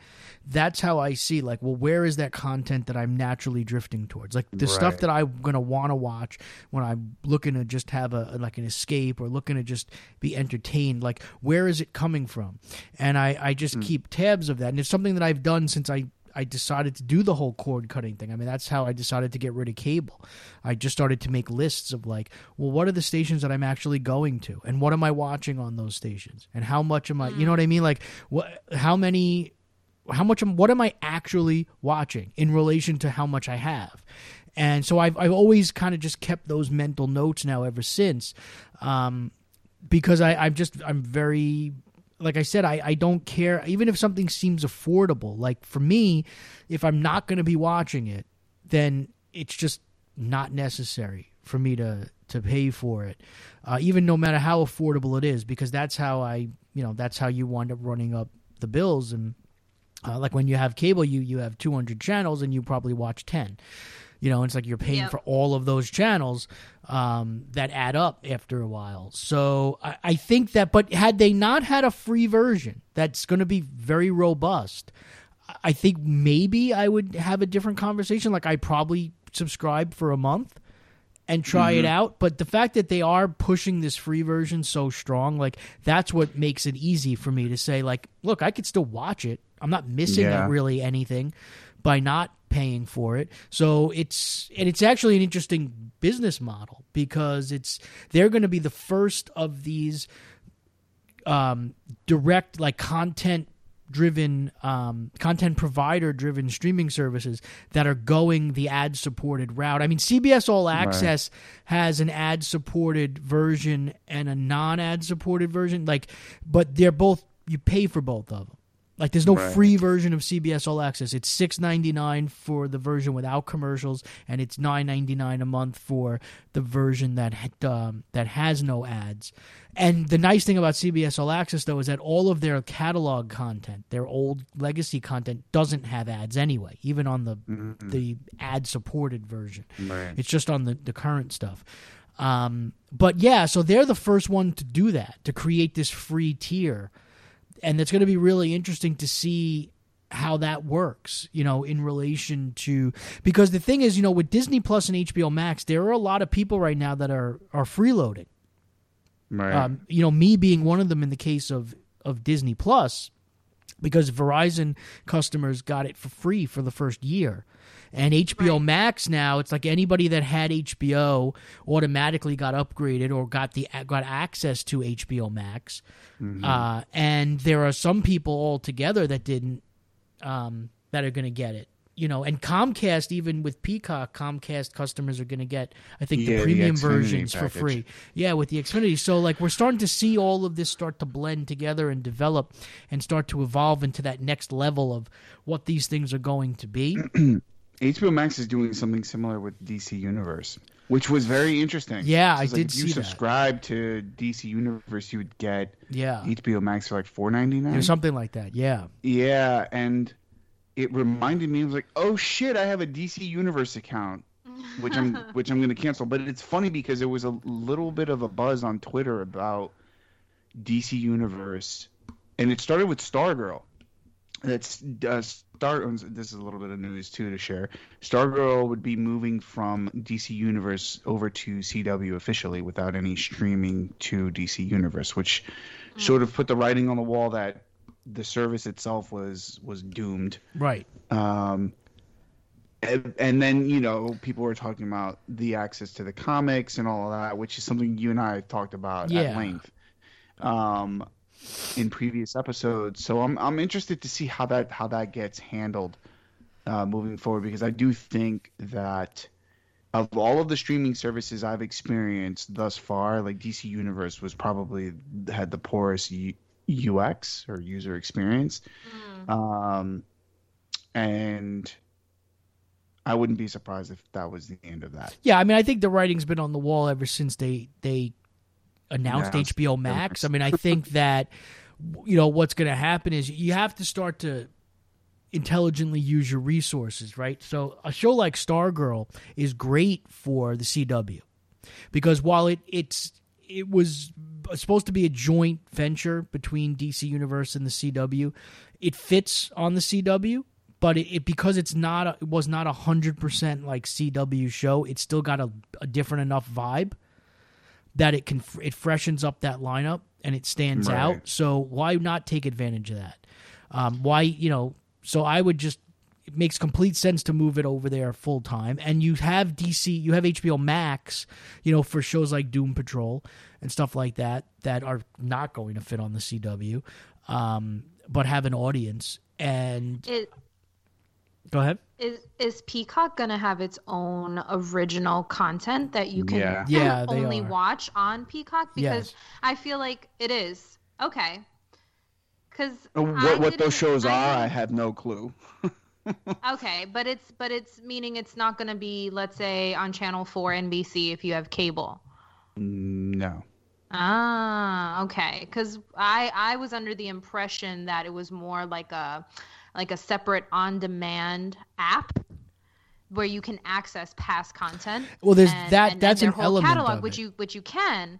[SPEAKER 2] That's how I see like, well, where is that content that I'm naturally drifting towards? Like the stuff that I'm gonna want to watch when I'm looking to just have a like an escape or looking to just be entertained. Like where is it coming from? And I I just hmm. keep tabs of that, and it's something that I've done since I I decided to do the whole cord cutting thing. I mean, that's how I decided to get rid of cable. I just started to make lists of like, well, what are the stations that I'm actually going to, and what am I watching on those stations, and how much am I, you know what I mean? Like, what, how many, how much, am, what am I actually watching in relation to how much I have? And so I've I've always kind of just kept those mental notes now ever since, um, because I I'm just I'm very like I said, I, I don't care. Even if something seems affordable, like for me, if I'm not going to be watching it, then it's just not necessary for me to to pay for it, uh, even no matter how affordable it is, because that's how I you know that's how you wind up running up the bills and uh, like when you have cable, you you have 200 channels and you probably watch 10. You know, it's like you're paying
[SPEAKER 3] Yep.
[SPEAKER 2] for all of those channels um, that add up after a while. So I, I think that, but had they not had a free version that's going to be very robust, I- I think maybe I would have a different conversation. Like I probably subscribe for a month and try it out. But the fact that they are pushing this free version so strong, like that's what makes it easy for me to say, like, look, I could still watch it. I'm not missing
[SPEAKER 4] Yeah.
[SPEAKER 2] really anything by not paying for it. So it's and it's actually an interesting business model because it's they're going to be the first of these um, direct like content driven um, content provider driven streaming services that are going the ad supported route. I mean CBS All Access has an ad supported version and a non ad supported version like but they're both you pay for both of them. Like there's no
[SPEAKER 4] Right.
[SPEAKER 2] free version of CBS All Access. It's six ninety nine for the version without commercials, and it's nine ninety nine a month for the version that um, that has no ads. And the nice thing about CBS All Access though is that all of their catalog content, their old legacy content, doesn't have ads anyway, even on the the ad supported version.
[SPEAKER 4] Right.
[SPEAKER 2] It's just on the, the current stuff. Um, but yeah, so they're the first one to do that, to create this free tier. And it's going to be really interesting to see how that works, you know, in relation to because the thing is, you know, with Disney Plus and HBO Max, there are a lot of people right now that are are freeloading.
[SPEAKER 4] Right.
[SPEAKER 2] Um, you know, me being one of them in the case of of Disney Plus, because Verizon customers got it for free for the first year. And HBO
[SPEAKER 3] Right.
[SPEAKER 2] Max now, it's like anybody that had HBO automatically got upgraded or got the got access to HBO Max. Uh, and there are some people altogether that didn't um, that are going to get it. You know, and Comcast, even with Peacock, Comcast customers are going to get, I think,
[SPEAKER 4] Yeah,
[SPEAKER 2] the
[SPEAKER 4] the
[SPEAKER 2] premium
[SPEAKER 4] Xfinity
[SPEAKER 2] versions for free. Yeah, with the Xfinity. So, like, we're starting to see all of this start to blend together and develop and start to evolve into that next level of what these things are going to be.
[SPEAKER 4] HBO Max is doing something similar with DC Universe, which was very interesting.
[SPEAKER 2] Yeah,
[SPEAKER 4] So
[SPEAKER 2] I
[SPEAKER 4] like
[SPEAKER 2] did
[SPEAKER 4] if you
[SPEAKER 2] see that.
[SPEAKER 4] subscribe to DC Universe, you would get
[SPEAKER 2] Yeah.
[SPEAKER 4] HBO Max for like four ninety nine.
[SPEAKER 2] Or something like that. Yeah.
[SPEAKER 4] Yeah, and it reminded me. I was like, "Oh shit, I have a DC Universe account," which I'm which I'm going to cancel. But it's funny because there was a little bit of a buzz on Twitter about DC Universe, and it started with Stargirl. That's uh, Star. This is a little bit of news too to share. Stargirl would be moving from DC Universe over to CW officially without any streaming to DC Universe, which sort of put the writing on the wall that the service itself was was doomed.
[SPEAKER 2] Right.
[SPEAKER 4] Um, and, and then you know people were talking about the access to the comics and all of that, which is something you and I have talked about
[SPEAKER 2] Yeah.
[SPEAKER 4] at length um, in previous episodes. So I'm I'm interested to see how that how that gets handled uh, moving forward because I do think that of all of the streaming services I've experienced thus far, like DC Universe was probably had the poorest U- UX or user experience. Um, and I wouldn't be surprised if that was the end of that.
[SPEAKER 2] Yeah, I mean, I think the writing's been on the wall ever since they they announced
[SPEAKER 4] Announced
[SPEAKER 2] HBO Max. I mean, I think that you know what's going to happen is you have to start to intelligently use your resources, right? So a show like Stargirl is great for the CW because while it it's it was supposed to be a joint venture between DC Universe and the CW, it fits on the CW. But it, it because it's not a, it was not a hundred percent like CW show. it still got a, a different enough vibe that it can it freshens up that lineup and it stands
[SPEAKER 4] Right.
[SPEAKER 2] out. So why not take advantage of that? Um, why you know? So I would just it makes complete sense to move it over there full time. And you have DC, you have HBO Max, you know, for shows like Doom Patrol and stuff like that that are not going to fit on the CW, um, but have an audience. And
[SPEAKER 3] It,
[SPEAKER 2] go ahead.
[SPEAKER 3] is is Peacock gonna have its own original content that you can
[SPEAKER 4] Yeah.
[SPEAKER 2] Yeah,
[SPEAKER 3] only
[SPEAKER 2] are.
[SPEAKER 3] watch on Peacock? Because
[SPEAKER 2] Yes.
[SPEAKER 3] I feel like it is okay. Because
[SPEAKER 4] Uh, What, what those shows are, I have no clue.
[SPEAKER 3] Okay, but it's but it's meaning it's not gonna be let's say on Channel Four NBC if you have cable.
[SPEAKER 4] No.
[SPEAKER 3] Ah, okay. Because I I was under the impression that it was more like a like a separate on-demand app where you can access past content.
[SPEAKER 2] Well, there's
[SPEAKER 3] and-
[SPEAKER 2] that-
[SPEAKER 3] and-
[SPEAKER 2] that's
[SPEAKER 3] and
[SPEAKER 2] an element
[SPEAKER 3] catalog, which you which you can.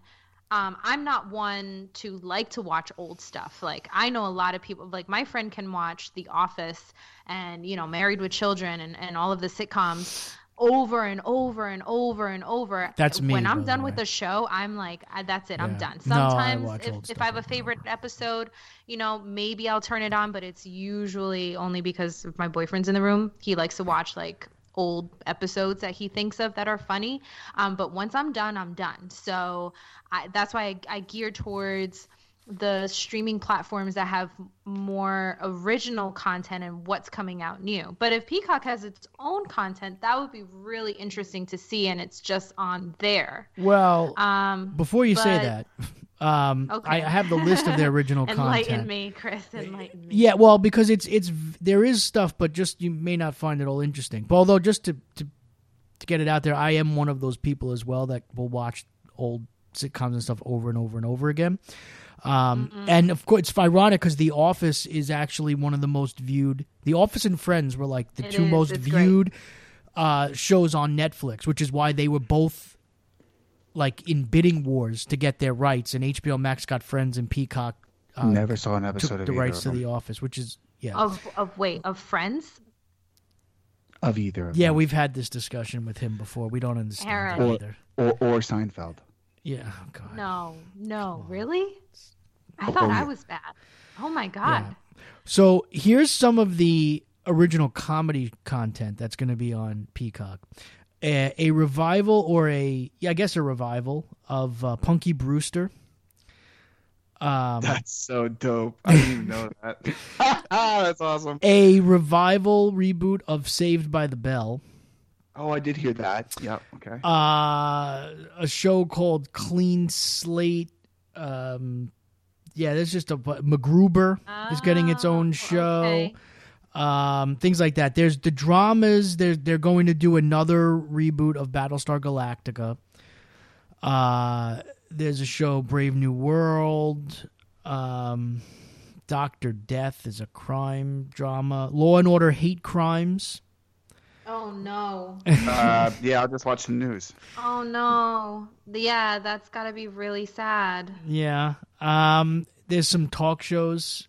[SPEAKER 3] Um, I'm not one to like to watch old stuff. Like I know a lot of people. Like my friend can watch The Office and you know Married with Children and and all of the sitcoms over and over and over and over.
[SPEAKER 2] That's me,
[SPEAKER 3] When I'm done
[SPEAKER 2] way.
[SPEAKER 3] with the show, I'm like, I, that's it. I'm
[SPEAKER 2] Yeah.
[SPEAKER 3] done.
[SPEAKER 2] No, I
[SPEAKER 3] Sometimes if, if I have a favorite episode, you know, maybe I'll turn it on, but it's usually only because if my boyfriend's in the room. He likes to watch like old episodes that he thinks of that are funny. Um, but once I'm done, I'm done. So I, that's why I, I gear towards the streaming platforms that have more original content and what's coming out new. But if Peacock has its own content, that would be really interesting to see, and it's just on there.
[SPEAKER 2] Well,
[SPEAKER 3] Um,
[SPEAKER 2] before you say that, um,
[SPEAKER 3] Okay.
[SPEAKER 2] I I have the list of their original
[SPEAKER 3] enlighten
[SPEAKER 2] content.
[SPEAKER 3] Enlighten me, Chris. Enlighten me.
[SPEAKER 2] Yeah, well, because it's it's there is stuff, but just you may not find it all interesting. But although just to to to get it out there, I am one of those people as well that will watch old sitcoms and stuff over and over and over again. Um, and of course, it's ironic because The Office is actually one of the most viewed. The Office and Friends were like the
[SPEAKER 3] It
[SPEAKER 2] two
[SPEAKER 3] is,
[SPEAKER 2] most
[SPEAKER 3] it's
[SPEAKER 2] viewed uh, shows on Netflix, which is why they were both like in bidding wars to get their rights. And HBO Max got Friends and Peacock uh,
[SPEAKER 4] Never saw an episode
[SPEAKER 2] took
[SPEAKER 4] of
[SPEAKER 2] the rights
[SPEAKER 4] of
[SPEAKER 2] to. The Office, which is yeah.
[SPEAKER 3] Of of wait of Friends.
[SPEAKER 4] of either. Of
[SPEAKER 2] Yeah,
[SPEAKER 4] them.
[SPEAKER 2] we've had this discussion with him before. We don't understand
[SPEAKER 4] Or-
[SPEAKER 2] either.
[SPEAKER 4] or or Seinfeld.
[SPEAKER 2] Yeah, oh God.
[SPEAKER 3] No, no, really? I thought
[SPEAKER 4] yeah.
[SPEAKER 3] I was bad. Oh my god.
[SPEAKER 2] Yeah. So here's some of the original comedy content that's going to be on Peacock. A, a revival or a, yeah, I guess a revival of uh, Punky Brewster. Um,
[SPEAKER 4] That's so dope. I didn't even know that. That's awesome.
[SPEAKER 2] a revival reboot of Saved by the Bell.
[SPEAKER 4] Oh, I did hear that. Yep. Okay.
[SPEAKER 2] Uh, a show called Clean Slate. Um, yeah, there's just a MacGruber is getting its own
[SPEAKER 3] Oh,
[SPEAKER 2] show.
[SPEAKER 3] okay.
[SPEAKER 2] Um, things like that. There's the dramas. They're they're going to do another reboot of Battlestar Galactica. Uh, there's a show Brave New World. Um, Doctor Death is a crime drama. Law and Order Hate Crimes.
[SPEAKER 3] Oh no.
[SPEAKER 4] uh, yeah, I'll just watch the news.
[SPEAKER 3] Oh no. Yeah, that's got to be really sad.
[SPEAKER 2] Yeah. Um, there's some talk shows.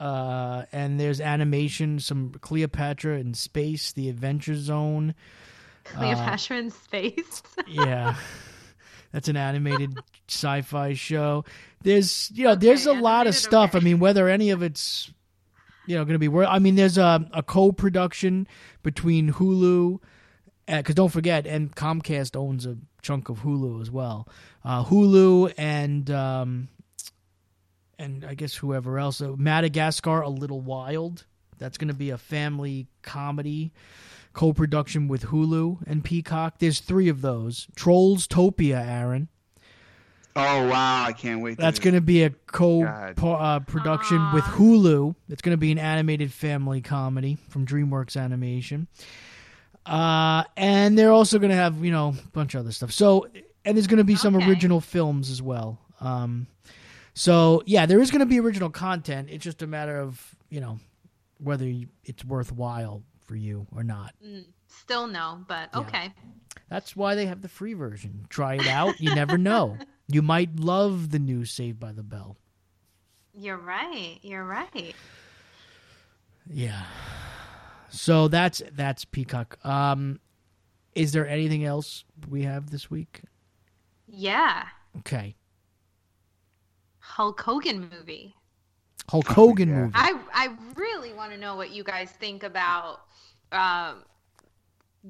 [SPEAKER 2] Uh, and there's animation, some Cleopatra in space, The Adventure Zone.
[SPEAKER 3] Cleopatra in space.
[SPEAKER 2] Yeah. That's an animated sci-fi show. There's, you know, there's a
[SPEAKER 3] Okay,
[SPEAKER 2] lot of
[SPEAKER 3] animated,
[SPEAKER 2] stuff. I mean, whether any of it's, you know, going to be worth. I mean, there's a a co-production between Hulu, because don't forget, and Comcast owns a chunk of Hulu as well. Uh, Hulu and um, and I guess whoever else. Uh, Madagascar, A Little Wild. That's going to be a family comedy co-production with Hulu and Peacock. There's three of those. Trolls Topia, Aaron.
[SPEAKER 4] Oh wow, I can't wait.
[SPEAKER 2] That's going to be a co
[SPEAKER 4] God.
[SPEAKER 2] po- uh, production with Hulu. It's going to be an animated family comedy from DreamWorks Animation. Uh, and they're also going to have, you know, a bunch of other stuff. So, and there's going to be some
[SPEAKER 3] Okay.
[SPEAKER 2] original films as well. Um, so yeah, there is going to be original content. It's just a matter of, you know, whether it's worthwhile for you or not.
[SPEAKER 3] Still no, but
[SPEAKER 2] Yeah.
[SPEAKER 3] okay.
[SPEAKER 2] That's why they have the free version. Try it out. You never know. You might love the new Saved by the Bell.
[SPEAKER 3] You're right. You're right.
[SPEAKER 2] Yeah. So that's that's Peacock. Um, is there anything else we have this week?
[SPEAKER 3] Yeah.
[SPEAKER 2] Okay.
[SPEAKER 3] Hulk Hogan movie.
[SPEAKER 2] Hulk Hogan
[SPEAKER 4] yeah.
[SPEAKER 2] movie.
[SPEAKER 3] I I really want to know what you guys think about um,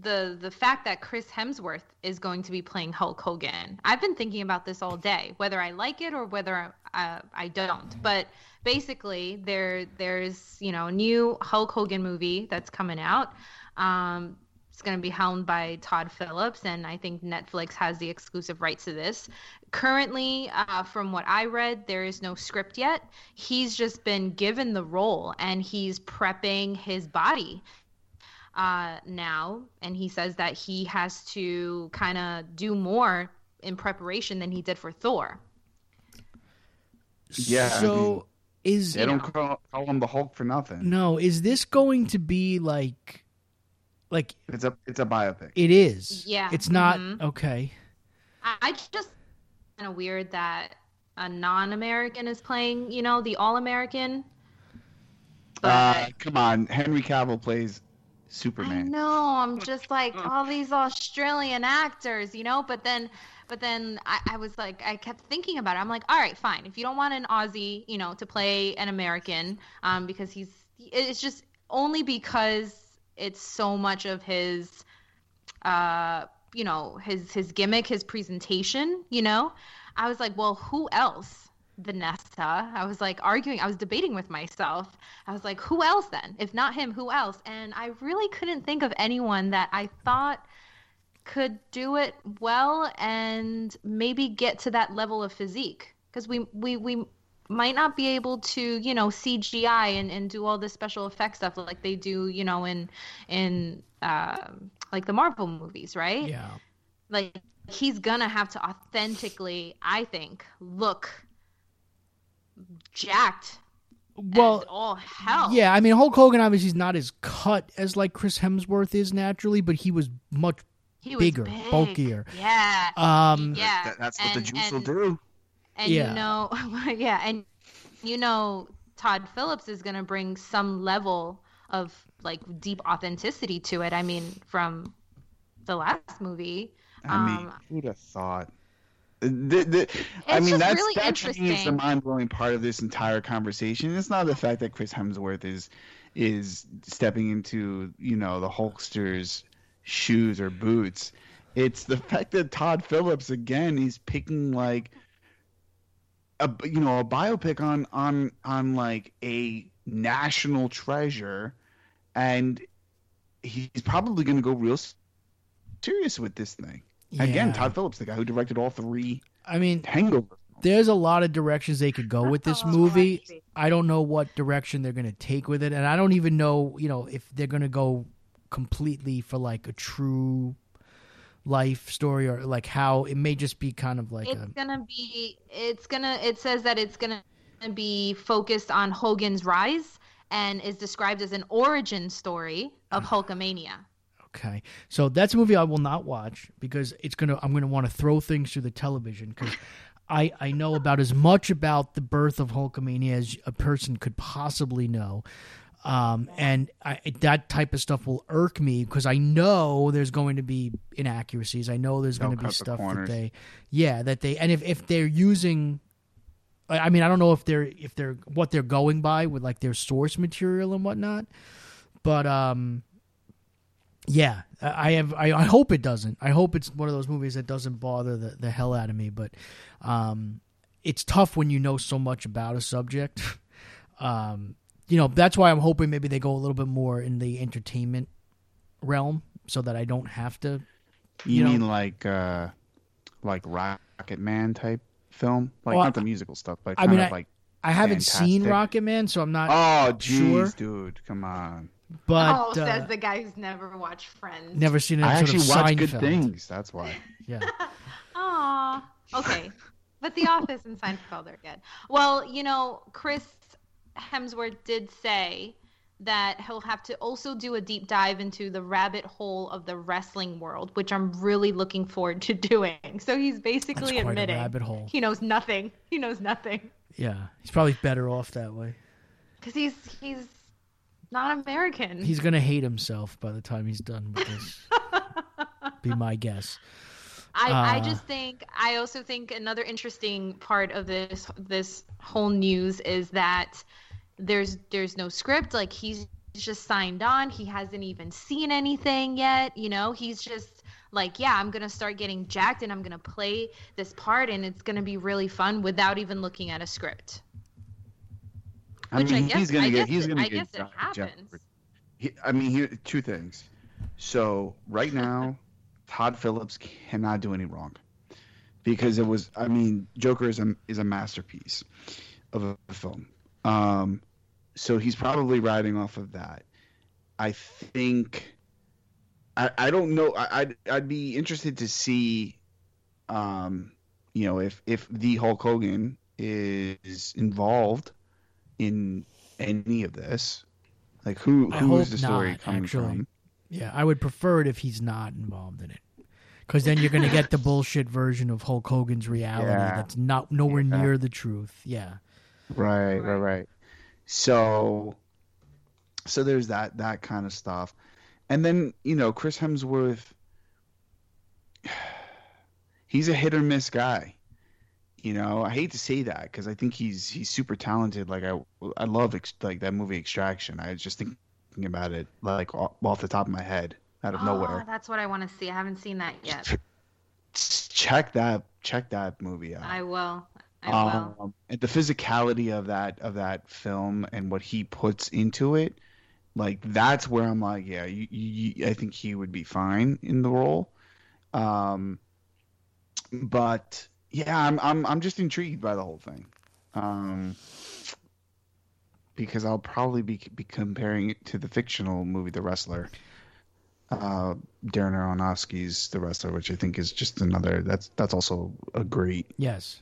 [SPEAKER 3] the the fact that Chris Hemsworth is going to be playing Hulk Hogan. I've been thinking about this all day, whether I like it or whether uh, I don't. But basically, there there's you know a new Hulk Hogan movie that's coming out. Um, it's going to be helmed by Todd Phillips, and I think Netflix has the exclusive rights to this. Currently, uh, from what I read, there is no script yet. He's just been given the role, and he's prepping his body uh, now. And he says that he has to kind of do more in preparation than he did for Thor.
[SPEAKER 4] Yeah,
[SPEAKER 2] So
[SPEAKER 4] mean,
[SPEAKER 2] is
[SPEAKER 4] They don't
[SPEAKER 3] know.
[SPEAKER 4] call, call him the Hulk for nothing.
[SPEAKER 2] no? Is this going to be like, like
[SPEAKER 4] It's a it's a biopic.
[SPEAKER 2] it is?
[SPEAKER 3] Yeah.
[SPEAKER 2] It's not
[SPEAKER 3] Mhm.
[SPEAKER 2] okay.
[SPEAKER 3] I, I just kind of weird that a non-American is playing, you know, the all-American. But
[SPEAKER 4] Uh, come on, Henry Cavill plays
[SPEAKER 3] I
[SPEAKER 4] Superman.
[SPEAKER 3] know. I'm just like all these Australian actors, you know. But then, but then I, I was like, I kept thinking about it. I'm like, all right, fine. If you don't want an Aussie, you know, to play an American, um, because he's, it's just only because it's so much of his, uh, you know, his his gimmick, his presentation. You know, I was like, well, who else? Vanessa. I was like arguing, I was debating with myself. I was like, who else then? If not him, who else? And I really couldn't think of anyone that I thought could do it well and maybe get to that level of physique. Because we, we, we might not be able to, you know, CGI and, and do all this special effects stuff like they do, you know, in in um like the Marvel movies, right?
[SPEAKER 2] Yeah.
[SPEAKER 3] like he's gonna have to authentically i think look jacked
[SPEAKER 2] Well,
[SPEAKER 3] as all hell
[SPEAKER 2] yeah. I mean, Hulk Hogan obviously is not as cut as like Chris Hemsworth is naturally, but he was much
[SPEAKER 3] he was
[SPEAKER 2] bigger,
[SPEAKER 3] big.
[SPEAKER 2] bulkier.
[SPEAKER 3] yeah
[SPEAKER 2] um.
[SPEAKER 3] yeah
[SPEAKER 4] That- that's what the
[SPEAKER 3] and-
[SPEAKER 4] juice will do.
[SPEAKER 3] and
[SPEAKER 2] Yeah.
[SPEAKER 3] you know yeah and you know todd phillips is gonna bring some level of like deep authenticity to it i mean from the last movie
[SPEAKER 4] I mean,
[SPEAKER 3] Um,
[SPEAKER 4] who'd have thought? The- the- I mean, that's
[SPEAKER 3] really
[SPEAKER 4] that to me is the mind-blowing part of this entire conversation. It's not the fact that Chris Hemsworth is is stepping into you know the Hulkster's shoes or boots. It's the fact that Todd Phillips again he's picking like a you know a biopic on on on like a national treasure, and he's probably going to go real serious with this thing. Again, Todd Phillips, the guy who directed all three
[SPEAKER 2] I mean,
[SPEAKER 4] Hangover.
[SPEAKER 2] there's a lot of directions they could go with this movie.
[SPEAKER 3] I.
[SPEAKER 2] I don't know what direction they're going to take with it, and I don't even know, you know, if they're going to go completely for like a true life story or like how it may just be kind of like
[SPEAKER 3] it's
[SPEAKER 2] a
[SPEAKER 3] gonna be it's gonna it says that it's gonna be focused on hogan's rise and is described as an origin story of mm. hulkamania
[SPEAKER 2] Okay, so that's a movie I will not watch because it's gonna. I'm gonna want to throw things through the television because I I know about as much about the birth of Hulkamania as a person could possibly know, um, and I, that type of stuff will irk me because I know there's going to be inaccuracies. I know there's
[SPEAKER 4] They'll
[SPEAKER 2] going to be stuff that they, yeah, that they, and if if they're using. I I mean, I don't know if they're if they're what they're going by with like their source material and whatnot, but um, yeah, I have. I, I hope it doesn't. I hope it's one of those movies that doesn't bother the, the hell out of me. But um, it's tough when you know so much about a subject. um, you know, that's why I'm hoping maybe they go a little bit more in the entertainment realm, so that I don't have to.
[SPEAKER 4] You,
[SPEAKER 2] You know-
[SPEAKER 4] mean like uh like Rocket Man type film? Like
[SPEAKER 2] Well,
[SPEAKER 4] not the musical stuff, but
[SPEAKER 2] I mean,
[SPEAKER 4] of
[SPEAKER 2] I-
[SPEAKER 4] like
[SPEAKER 2] I haven't seen
[SPEAKER 4] Fantastic.
[SPEAKER 2] Rocket Man, so I'm not.
[SPEAKER 4] Oh
[SPEAKER 2] sure.
[SPEAKER 4] jeez, dude, come on.
[SPEAKER 2] But
[SPEAKER 3] oh
[SPEAKER 2] uh,
[SPEAKER 3] says the guy who's never watched friends
[SPEAKER 2] never seen an
[SPEAKER 4] I actually
[SPEAKER 2] of
[SPEAKER 4] watch
[SPEAKER 2] Seinfeld.
[SPEAKER 4] good things. That's why.
[SPEAKER 2] Yeah.
[SPEAKER 3] Aw, okay. But The Office and Seinfeld are good. Well, you know, Chris Hemsworth did say that he'll have to also do a deep dive into the rabbit hole of the wrestling world, which I'm really looking forward to doing. So he's
[SPEAKER 2] That's
[SPEAKER 3] basically
[SPEAKER 2] quite a
[SPEAKER 3] admitting
[SPEAKER 2] rabbit hole.
[SPEAKER 3] he knows nothing. He knows nothing
[SPEAKER 2] Yeah, he's probably better off that way.
[SPEAKER 3] because he's he's not American.
[SPEAKER 2] He's gonna hate himself by the time he's done with this. be my guess.
[SPEAKER 3] I, I
[SPEAKER 2] Uh,
[SPEAKER 3] just think I also think another interesting part of this this whole news is that there's there's no script like he's just signed on he hasn't even seen anything yet you know he's just like yeah I'm gonna start getting jacked and I'm gonna play this part and it's gonna be really fun without even looking at a script
[SPEAKER 4] I
[SPEAKER 3] Which I
[SPEAKER 4] mean,
[SPEAKER 3] guess-
[SPEAKER 4] he's gonna
[SPEAKER 3] I
[SPEAKER 4] get. He's
[SPEAKER 3] it-
[SPEAKER 4] gonna
[SPEAKER 3] I
[SPEAKER 4] get.
[SPEAKER 3] guess it happens.
[SPEAKER 4] He, I mean, here two things. So right now, Todd Phillips cannot do any wrong because it was. I mean, Joker is a is a masterpiece of a film. Um, so he's probably riding off of that. I think. I, I don't know. I, I'd I'd be interested to see, um, you know, if if the Hulk Hogan is involved in any of this. Like who
[SPEAKER 2] I
[SPEAKER 4] who
[SPEAKER 2] hope
[SPEAKER 4] is the story
[SPEAKER 2] not,
[SPEAKER 4] coming
[SPEAKER 2] actually.
[SPEAKER 4] from?
[SPEAKER 2] Yeah, I would prefer it if he's not involved in it. Because then you're going to get the bullshit version of Hulk Hogan's reality
[SPEAKER 4] Yeah.
[SPEAKER 2] that's not nowhere
[SPEAKER 4] Yeah.
[SPEAKER 2] near the truth. Yeah.
[SPEAKER 4] Right, right, right. So so there's that that kind of stuff. And then, you know, Chris Hemsworth he's a hit or miss guy. You know, I hate to say that because I think he's he's super talented. Like I I love ex- like that movie Extraction. I was just thinking about it like off off the top of my head out of
[SPEAKER 3] oh,
[SPEAKER 4] nowhere.
[SPEAKER 3] that's what I want to see I haven't seen that yet
[SPEAKER 4] Check that check that movie out.
[SPEAKER 3] I will I will
[SPEAKER 4] um, and the physicality of that of that film and what he puts into it like that's where i'm like yeah you, you, i think he would be fine in the role um but yeah i'm i'm, I'm just intrigued by the whole thing um because i'll probably be, be comparing it to the fictional movie the wrestler uh darren aronofsky's the wrestler which i think is just another that's that's also a great
[SPEAKER 2] Yes.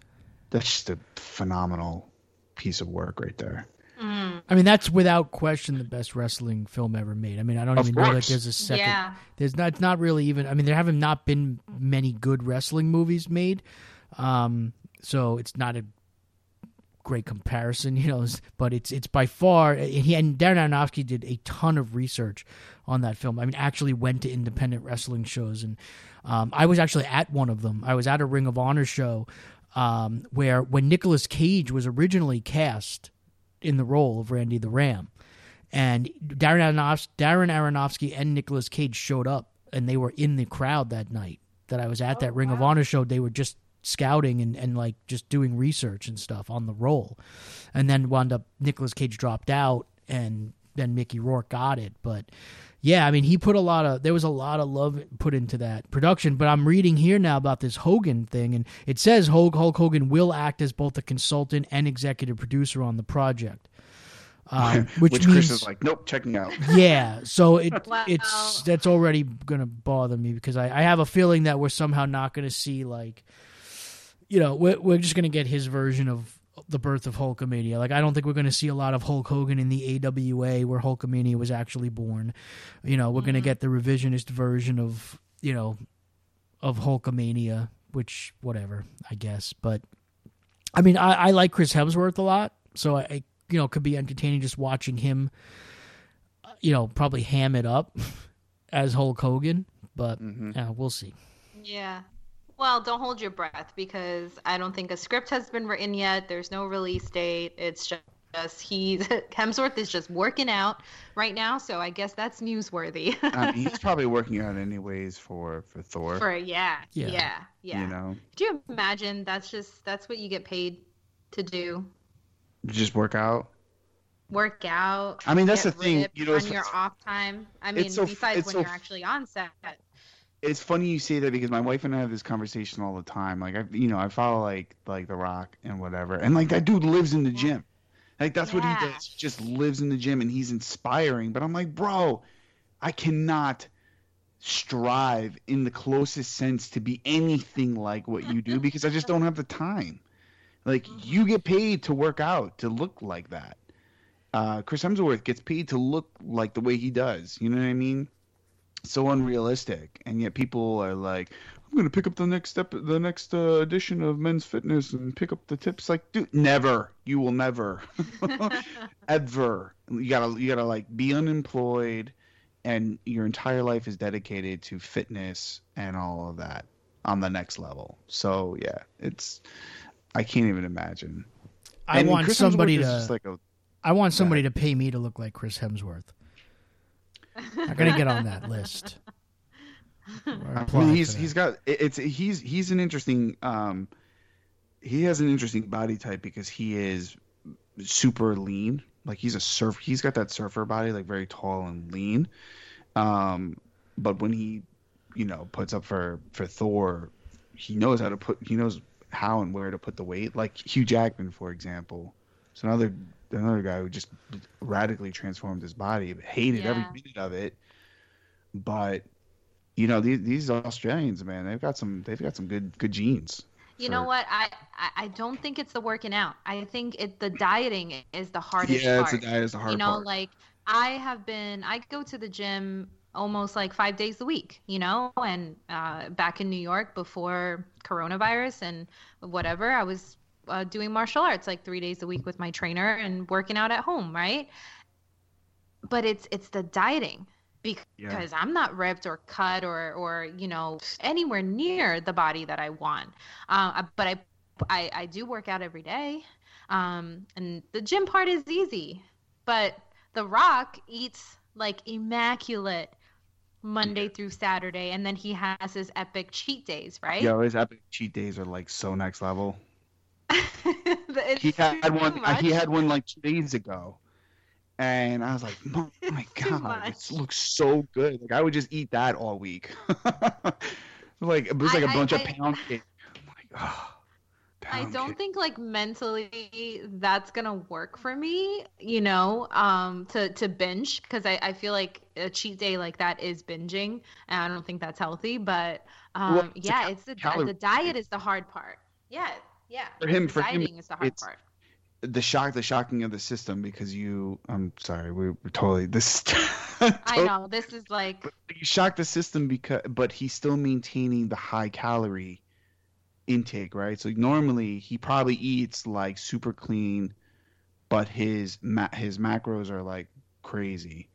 [SPEAKER 4] that's just a phenomenal piece of work right there.
[SPEAKER 3] Mm.
[SPEAKER 2] I mean, that's without question the best wrestling film ever made. I mean, I don't
[SPEAKER 4] Of
[SPEAKER 2] even know that there's a second.
[SPEAKER 3] yeah
[SPEAKER 2] There's not. It's not really even. I mean, there haven't not been many good wrestling movies made, um, so it's not a great comparison, you know. But it's it's by far. He and Darren Aronofsky did a ton of research on that film. I mean, actually went to independent wrestling shows, and um, I was actually at one of them. I was at a Ring of Honor show um, where when Nicolas Cage was originally cast in the role of Randy the Ram and Darren Aronofsky, Darren Aronofsky and Nicolas Cage showed up, and they were in the crowd that night that I was at that Ring of Honor show. They were just scouting and, and like just doing research and stuff on the role, and then wound up Nicolas Cage dropped out and then Mickey Rourke got it, but yeah, I mean, he put a lot of there was a lot of love put into that production. But I'm reading here now about this Hogan thing, and it says Hulk, Hulk Hogan will act as both a consultant and executive producer on the project. Um, which,
[SPEAKER 4] which
[SPEAKER 2] means,
[SPEAKER 4] Chris is like, nope, checking out.
[SPEAKER 2] yeah, so it
[SPEAKER 3] Wow.
[SPEAKER 2] it's that's already gonna bother me because I, I have a feeling that we're somehow not gonna see like, you know, we're we're just gonna get his version of the birth of Hulkamania. Like I don't think we're gonna see a lot of Hulk Hogan in the AWA where Hulkamania was actually born. You know, we're gonna get the revisionist version of you know of Hulkamania, which whatever I guess. But I mean, I, I like Chris Hemsworth a lot, so I, I you know could be entertaining just watching him you know, probably ham it up as Hulk Hogan, but
[SPEAKER 4] Mhm.
[SPEAKER 2] yeah, we'll see.
[SPEAKER 3] Yeah. Well, don't hold your breath because I don't think a script has been written yet. There's no release date. It's just, just he's Hemsworth is just working out right now, so I guess that's newsworthy.
[SPEAKER 4] I mean, he's probably working out anyways for for Thor.
[SPEAKER 3] For yeah,
[SPEAKER 2] Yeah.
[SPEAKER 3] yeah, yeah.
[SPEAKER 4] You know,
[SPEAKER 3] Do you imagine that's just that's what you get paid to do?
[SPEAKER 4] just work out.
[SPEAKER 3] Work out.
[SPEAKER 4] I mean, that's the thing,
[SPEAKER 3] ripped
[SPEAKER 4] you know,
[SPEAKER 3] on
[SPEAKER 4] it's-
[SPEAKER 3] your off time. I mean,
[SPEAKER 4] so-
[SPEAKER 3] besides when
[SPEAKER 4] so-
[SPEAKER 3] you're actually on set.
[SPEAKER 4] It's funny you say that because my wife and I have this conversation all the time. Like I, you know, I follow like like The Rock and whatever, and like that dude lives in the gym. Like that's what he does. He just lives in the gym and he's inspiring. But I'm like, bro, I cannot strive in the closest sense to be anything like what you do because I just don't have the time. Like you get paid to work out to look like that. Uh, Chris Hemsworth gets paid to look like the way he does. You know what I mean? So unrealistic, and yet people are like, "I'm gonna pick up the next step, the next uh, edition of Men's Fitness, and pick up the tips." Like, dude, never. You will never, ever. You gotta, you gotta like be unemployed, and your entire life is dedicated to fitness and all of that on the next level. So yeah, it's. I can't even imagine.
[SPEAKER 2] I
[SPEAKER 4] And
[SPEAKER 2] want
[SPEAKER 4] Chris
[SPEAKER 2] somebody to
[SPEAKER 4] like a
[SPEAKER 2] I want somebody to pay me to look like Chris Hemsworth. I'm gonna get on that list. Or
[SPEAKER 4] I mean, he's
[SPEAKER 2] for
[SPEAKER 4] he's
[SPEAKER 2] that.
[SPEAKER 4] got it's he's he's an interesting um he has an interesting body type because he is super lean. Like he's a surf he's got that surfer body, like very tall and lean. Um but when he, you know, puts up for for Thor, he knows how to put he knows how and where to put the weight. Like Hugh Jackman, for example. It's another another guy who just radically transformed his body, hated every minute of it. But you know these these Australians, man, they've got some they've got some good good genes.
[SPEAKER 3] You know what? I, I don't think it's the working out. I think it the dieting is the hardest
[SPEAKER 4] Yeah, it's
[SPEAKER 3] part.
[SPEAKER 4] the diet is the hard
[SPEAKER 3] you know,
[SPEAKER 4] part.
[SPEAKER 3] like I have been. I go to the gym almost like five days a week. You know, and uh, back in New York before coronavirus and whatever, I was uh, doing martial arts like three days a week with my trainer and working out at home, right? But it's it's the dieting because I'm not ripped or cut or or you know anywhere near the body that I want. Uh, but I, I I do work out every day, um, and the gym part is easy. But The Rock eats like immaculate Monday through Saturday, and then he has his epic cheat days, right?
[SPEAKER 4] Yeah, his epic cheat days are like so next level. He had one.
[SPEAKER 3] much.
[SPEAKER 4] He had one like two days ago, and I was like, "Oh my god, it looks so good!" Like I would just eat that all week. like it was like a
[SPEAKER 3] I- I-
[SPEAKER 4] bunch of
[SPEAKER 3] I-
[SPEAKER 4] pound cake. Like, oh,
[SPEAKER 3] I don't
[SPEAKER 4] cake.
[SPEAKER 3] think like mentally that's gonna work for me, you know, um, to to binge because I, I feel like a cheat day like that is binging, and I don't think that's healthy. But um,
[SPEAKER 4] Well, it's a
[SPEAKER 3] yeah,
[SPEAKER 4] cal-
[SPEAKER 3] it's the the diet is the hard part. Yeah, yeah.
[SPEAKER 4] For him-
[SPEAKER 3] the
[SPEAKER 4] for him,
[SPEAKER 3] is the hard
[SPEAKER 4] it's-
[SPEAKER 3] part.
[SPEAKER 4] the shock, the shocking of the system because you. I'm sorry, we, we're totally this.
[SPEAKER 3] I know this is like
[SPEAKER 4] you shock the system because but he's still maintaining the high calorie intake right so normally he probably eats like super clean but his ma- his macros are like crazy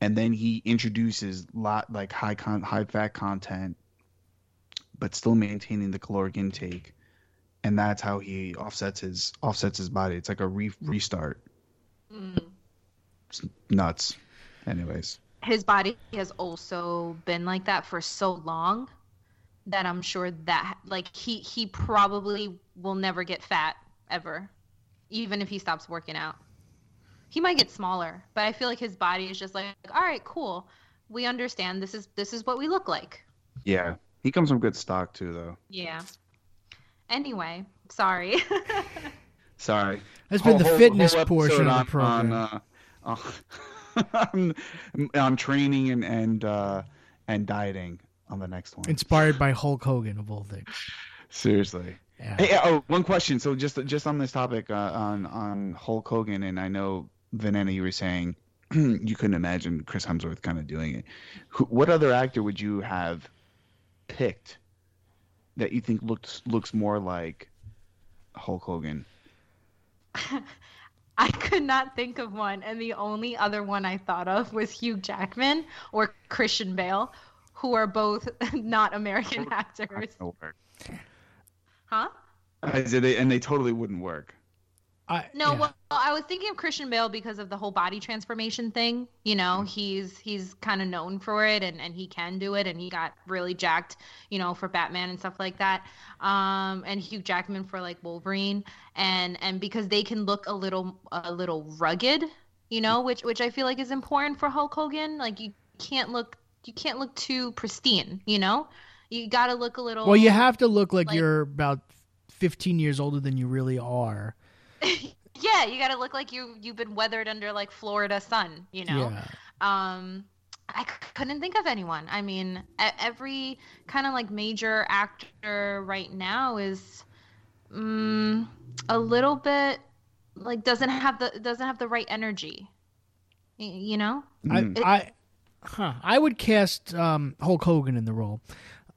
[SPEAKER 4] and then he introduces lot like high con high fat content but still maintaining the caloric intake and that's how he offsets his offsets his body it's like a re- restart
[SPEAKER 3] mm,
[SPEAKER 4] it's nuts anyways
[SPEAKER 3] his body has also been like that for so long that I'm sure that like he he probably will never get fat ever, even if he stops working out. He might get smaller, but I feel like his body is just like, all right, cool. We understand this is this is what we look like.
[SPEAKER 4] Yeah, he comes from good stock too, though.
[SPEAKER 3] Yeah. Anyway, sorry.
[SPEAKER 4] Sorry.
[SPEAKER 2] That's been the fitness
[SPEAKER 4] whole
[SPEAKER 2] portion
[SPEAKER 4] episode
[SPEAKER 2] of the program.
[SPEAKER 4] On, uh, on, on training and and uh, and dieting on the next one.
[SPEAKER 2] Inspired by Hulk Hogan of all things.
[SPEAKER 4] Seriously.
[SPEAKER 2] Yeah.
[SPEAKER 4] Hey, oh, one question. So just just on this topic uh, on on Hulk Hogan, and I know Vanessa, you were saying you couldn't imagine Chris Hemsworth kind of doing it. Who, what other actor would you have picked that you think looks looks more like Hulk Hogan?
[SPEAKER 3] I could not think of one, and the only other one I thought of was Hugh Jackman or Christian Bale, who are both not American actors. Huh?
[SPEAKER 4] I said they, and they totally wouldn't work.
[SPEAKER 2] I,
[SPEAKER 3] No,
[SPEAKER 2] yeah.
[SPEAKER 3] well, I was thinking of Christian Bale because of the whole body transformation thing. You know, he's he's kind of known for it, and and he can do it, and he got really jacked, you know, for Batman and stuff like that. Um, and Hugh Jackman for like Wolverine, and and because they can look a little a little rugged, you know, which which I feel like is important for Hulk Hogan. Like you can't look you can't look too pristine, you know. You got to look a little.
[SPEAKER 2] Well, you have to look like,
[SPEAKER 3] like-
[SPEAKER 2] you're about 15 years older than you really are.
[SPEAKER 3] yeah, you got to look like you you've been weathered under like Florida sun, you know.
[SPEAKER 2] Yeah.
[SPEAKER 3] um i c- couldn't think of anyone i mean e- every kind of like major actor right now is mm, a little bit like doesn't have the doesn't have the right energy you know
[SPEAKER 4] Mm.
[SPEAKER 2] I, I, huh, I would cast um, Hulk Hogan in the role.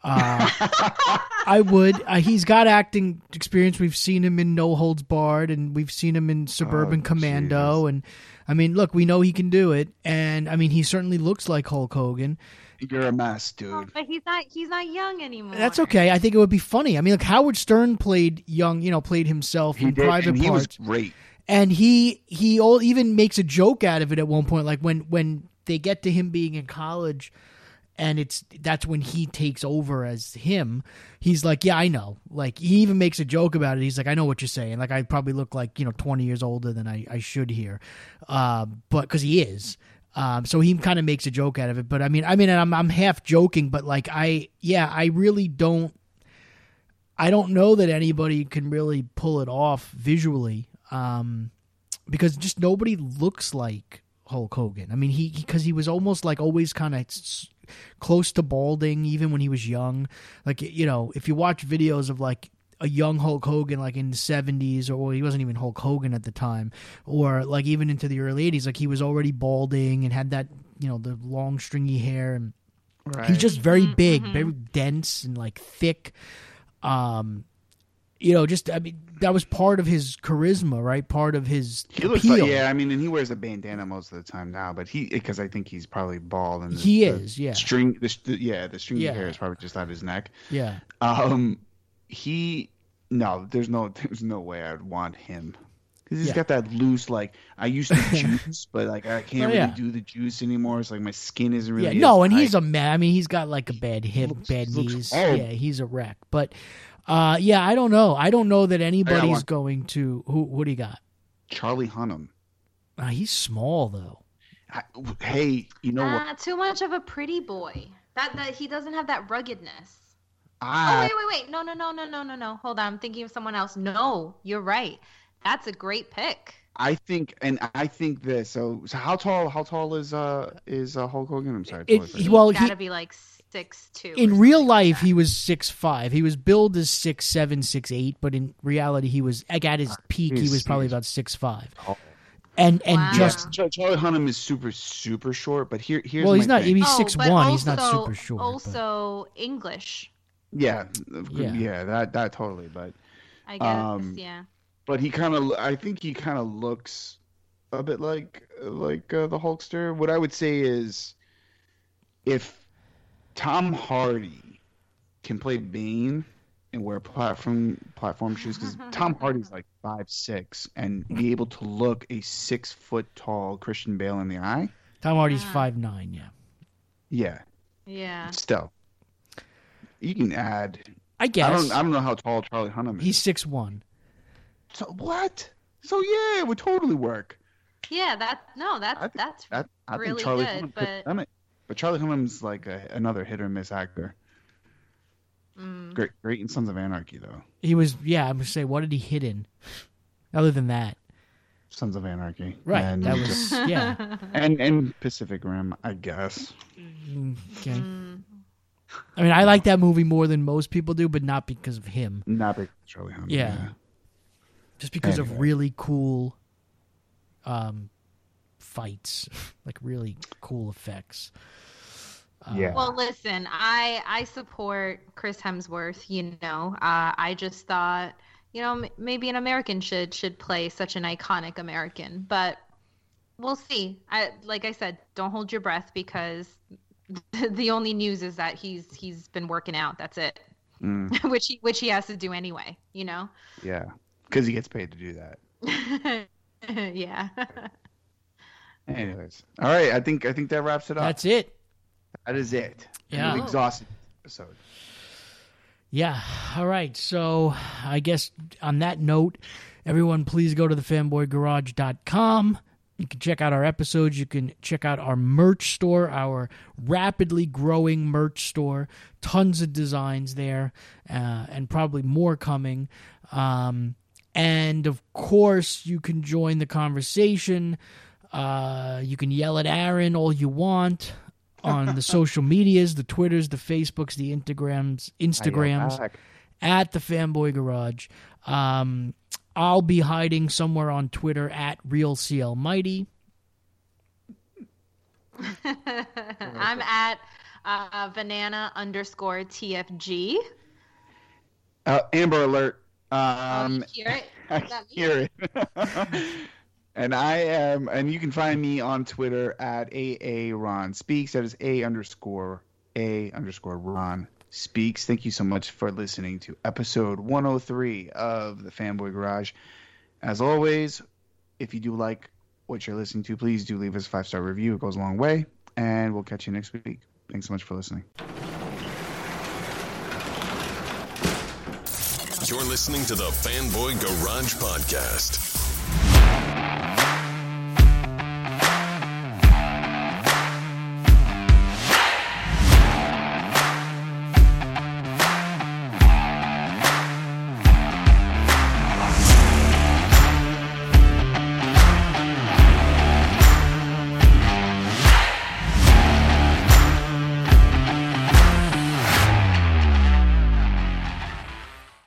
[SPEAKER 2] Uh, I would. Uh, he's got acting experience. We've seen him in No Holds Barred, and we've seen him in Suburban
[SPEAKER 4] Oh,
[SPEAKER 2] Commando.
[SPEAKER 4] Jesus.
[SPEAKER 2] And I mean, look, we know he can do it. And I mean, he certainly looks like Hulk Hogan.
[SPEAKER 4] You're a mess, dude.
[SPEAKER 3] but he's not he's not young anymore
[SPEAKER 2] That's okay. I think it would be funny. I mean, like Howard Stern played young, you know, played himself
[SPEAKER 4] He
[SPEAKER 2] in
[SPEAKER 4] did,
[SPEAKER 2] Private
[SPEAKER 4] and he was
[SPEAKER 2] Parts.
[SPEAKER 4] great.
[SPEAKER 2] and he he all, even makes a joke out of it at one point like when when they get to him being in college and it's that's when he takes over as him. He's like yeah i know. Like he even makes a joke about it. He's like i know what you're saying. Like i probably look like you know 20 years older than i, I should here. Uh, but because he is. Um, so he kind of makes a joke out of it. But i mean i mean I'm, I'm half joking but like i yeah i really don't I don't know that anybody can really pull it off visually, um, because just nobody looks like Hulk Hogan. I mean, he because he, was almost like always kind of close to balding, even when he was young. Like you know, if you watch videos of like a young Hulk Hogan, like in the seventies, or well, he wasn't even Hulk Hogan at the time, or like even into the early eighties, like he was already balding and had that you know the long stringy hair and
[SPEAKER 4] Right.
[SPEAKER 2] He's just very
[SPEAKER 3] Mhm,
[SPEAKER 2] big,
[SPEAKER 3] mhm.
[SPEAKER 2] very dense and like thick. Um, you know, just I mean, that was part of his charisma, right? Part of his
[SPEAKER 4] He looks like yeah. I mean, and he wears a bandana most of the time now, but he because I think he's probably bald and the-
[SPEAKER 2] He is, yeah.
[SPEAKER 4] String, the, the- yeah, the stringy
[SPEAKER 2] Yeah.
[SPEAKER 4] hair is probably just out of his neck.
[SPEAKER 2] yeah.
[SPEAKER 4] Um, he no, there's no, there's no way I'd want him because he's
[SPEAKER 2] Yeah.
[SPEAKER 4] got that loose like I used to juice, but like I can't
[SPEAKER 2] Oh,
[SPEAKER 4] really
[SPEAKER 2] yeah.
[SPEAKER 4] do the juice anymore. It's like my skin isn't really.
[SPEAKER 2] yeah, no, and he's a man. I mean, he's got like a bad hip,
[SPEAKER 4] Looks-
[SPEAKER 2] bad knees.
[SPEAKER 4] old.
[SPEAKER 2] Yeah, he's a wreck. But uh, yeah, I don't know. I don't know that anybody's going to. Who? What do you got?
[SPEAKER 4] Charlie Hunnam.
[SPEAKER 2] Uh, he's small though.
[SPEAKER 4] I, hey, you know what?
[SPEAKER 3] Ah, too much of a pretty boy that that he doesn't have that ruggedness Oh wait, wait, wait! No, no, no, no, no, no, no. Hold on, I'm thinking of someone else. No, you're right. That's a great pick.
[SPEAKER 4] I think, and I think this. So, so how tall? How tall is uh is uh, Hulk Hogan? I'm sorry.
[SPEAKER 2] It-
[SPEAKER 4] totally
[SPEAKER 2] he-
[SPEAKER 4] forgot.
[SPEAKER 2] well,
[SPEAKER 3] He's
[SPEAKER 2] he-
[SPEAKER 3] gotta be like six two.
[SPEAKER 2] In real life, he was six five. He was billed as six seven, six eight, but in reality, he was like at his peak. He was probably about six five.
[SPEAKER 4] tall.
[SPEAKER 2] And and
[SPEAKER 3] Wow.
[SPEAKER 2] just
[SPEAKER 4] Yes, Charlie Hunnam is super super short, but here here's
[SPEAKER 2] well, he's
[SPEAKER 4] my
[SPEAKER 2] not.
[SPEAKER 4] thing.
[SPEAKER 2] He's
[SPEAKER 3] oh,
[SPEAKER 2] six
[SPEAKER 3] but
[SPEAKER 2] one.
[SPEAKER 3] Also,
[SPEAKER 2] He's not super short. but-
[SPEAKER 3] Also English,
[SPEAKER 4] yeah,
[SPEAKER 2] Yeah.
[SPEAKER 4] yeah, that that totally. But
[SPEAKER 3] I guess.
[SPEAKER 4] Um,
[SPEAKER 3] yeah.
[SPEAKER 4] but he kind of, I think he kind of looks a bit like like uh, the Hulkster. What I would say is, if Tom Hardy can play Bane and wear platform platform shoes, because Tom Hardy's like five six and be able to look a six foot tall Christian Bale in the eye,
[SPEAKER 2] Tom Hardy's
[SPEAKER 3] Yeah.
[SPEAKER 2] five nine. Yeah.
[SPEAKER 4] yeah,
[SPEAKER 3] Yeah.
[SPEAKER 4] still. You can add.
[SPEAKER 2] I guess
[SPEAKER 4] I don't. I don't know how tall Charlie Hunnam is.
[SPEAKER 2] he's six one.
[SPEAKER 4] So what? So yeah, it would totally work.
[SPEAKER 3] Yeah, that no, that's
[SPEAKER 4] I think
[SPEAKER 3] that's
[SPEAKER 4] That, I
[SPEAKER 3] Really
[SPEAKER 4] think Charlie
[SPEAKER 3] good,
[SPEAKER 4] Hunnam
[SPEAKER 3] but-
[SPEAKER 4] done it. But Charlie Hunnam's like a, another hit or miss actor.
[SPEAKER 3] mm,
[SPEAKER 4] Great, great in Sons of Anarchy though.
[SPEAKER 2] He was yeah. I'm gonna say what did he hit in? Other than that,
[SPEAKER 4] Sons of Anarchy.
[SPEAKER 2] right?
[SPEAKER 4] And,
[SPEAKER 2] that was yeah.
[SPEAKER 4] and and Pacific Rim, I guess.
[SPEAKER 2] Mm, Okay.
[SPEAKER 3] mm,
[SPEAKER 2] I mean, I like that movie more than most people do, but not because of him.
[SPEAKER 4] Not big Charlie Hunnam.
[SPEAKER 2] Yeah. Just because of really cool um, fights, like really cool effects. Uh,
[SPEAKER 4] Yeah.
[SPEAKER 3] Well, listen, I I support Chris Hemsworth. You know, uh, I just thought, you know, m- maybe an American should should play such an iconic American, but we'll see. I like I said, don't hold your breath because the only news is that he's he's been working out. That's it,
[SPEAKER 4] Mm,
[SPEAKER 3] which he which he has to do anyway. You know.
[SPEAKER 4] yeah. Because he gets paid to do that.
[SPEAKER 3] yeah.
[SPEAKER 4] Anyways, all right. I think I think that wraps it up.
[SPEAKER 2] That's it.
[SPEAKER 4] that is it.
[SPEAKER 2] Yeah.
[SPEAKER 4] Exhausted episode.
[SPEAKER 2] Yeah. All right. So I guess on that note, everyone please go to thefanboygarage.com. You can check out our episodes. You can check out our merch store, our rapidly growing merch store. Tons of designs there, uh, and probably more coming. Um, and of course, you can join the conversation. Uh, you can yell at Aaron all you want on the social medias, the Twitters, the Facebooks, the Instagrams, Instagrams at the Fanboy Garage. Um, I'll be hiding somewhere on Twitter at RealCLMighty.
[SPEAKER 3] I'm at uh, banana underscore TFG.
[SPEAKER 4] Uh, Amber Alert.
[SPEAKER 3] Oh,
[SPEAKER 4] Um,
[SPEAKER 3] you hear it?
[SPEAKER 4] I
[SPEAKER 3] Is that me?
[SPEAKER 4] hear it. And I am, and you can find me on Twitter at AA Ron Speaks. That is A underscore A underscore Ron Speaks. Thank you so much for listening to episode 103 of the Fanboy Garage. As always, if you do like what you're listening to, please do leave us a five star review. It goes a long way. And we'll catch you next week. Thanks so much for listening.
[SPEAKER 1] You're listening to the Fanboy Garage Podcast.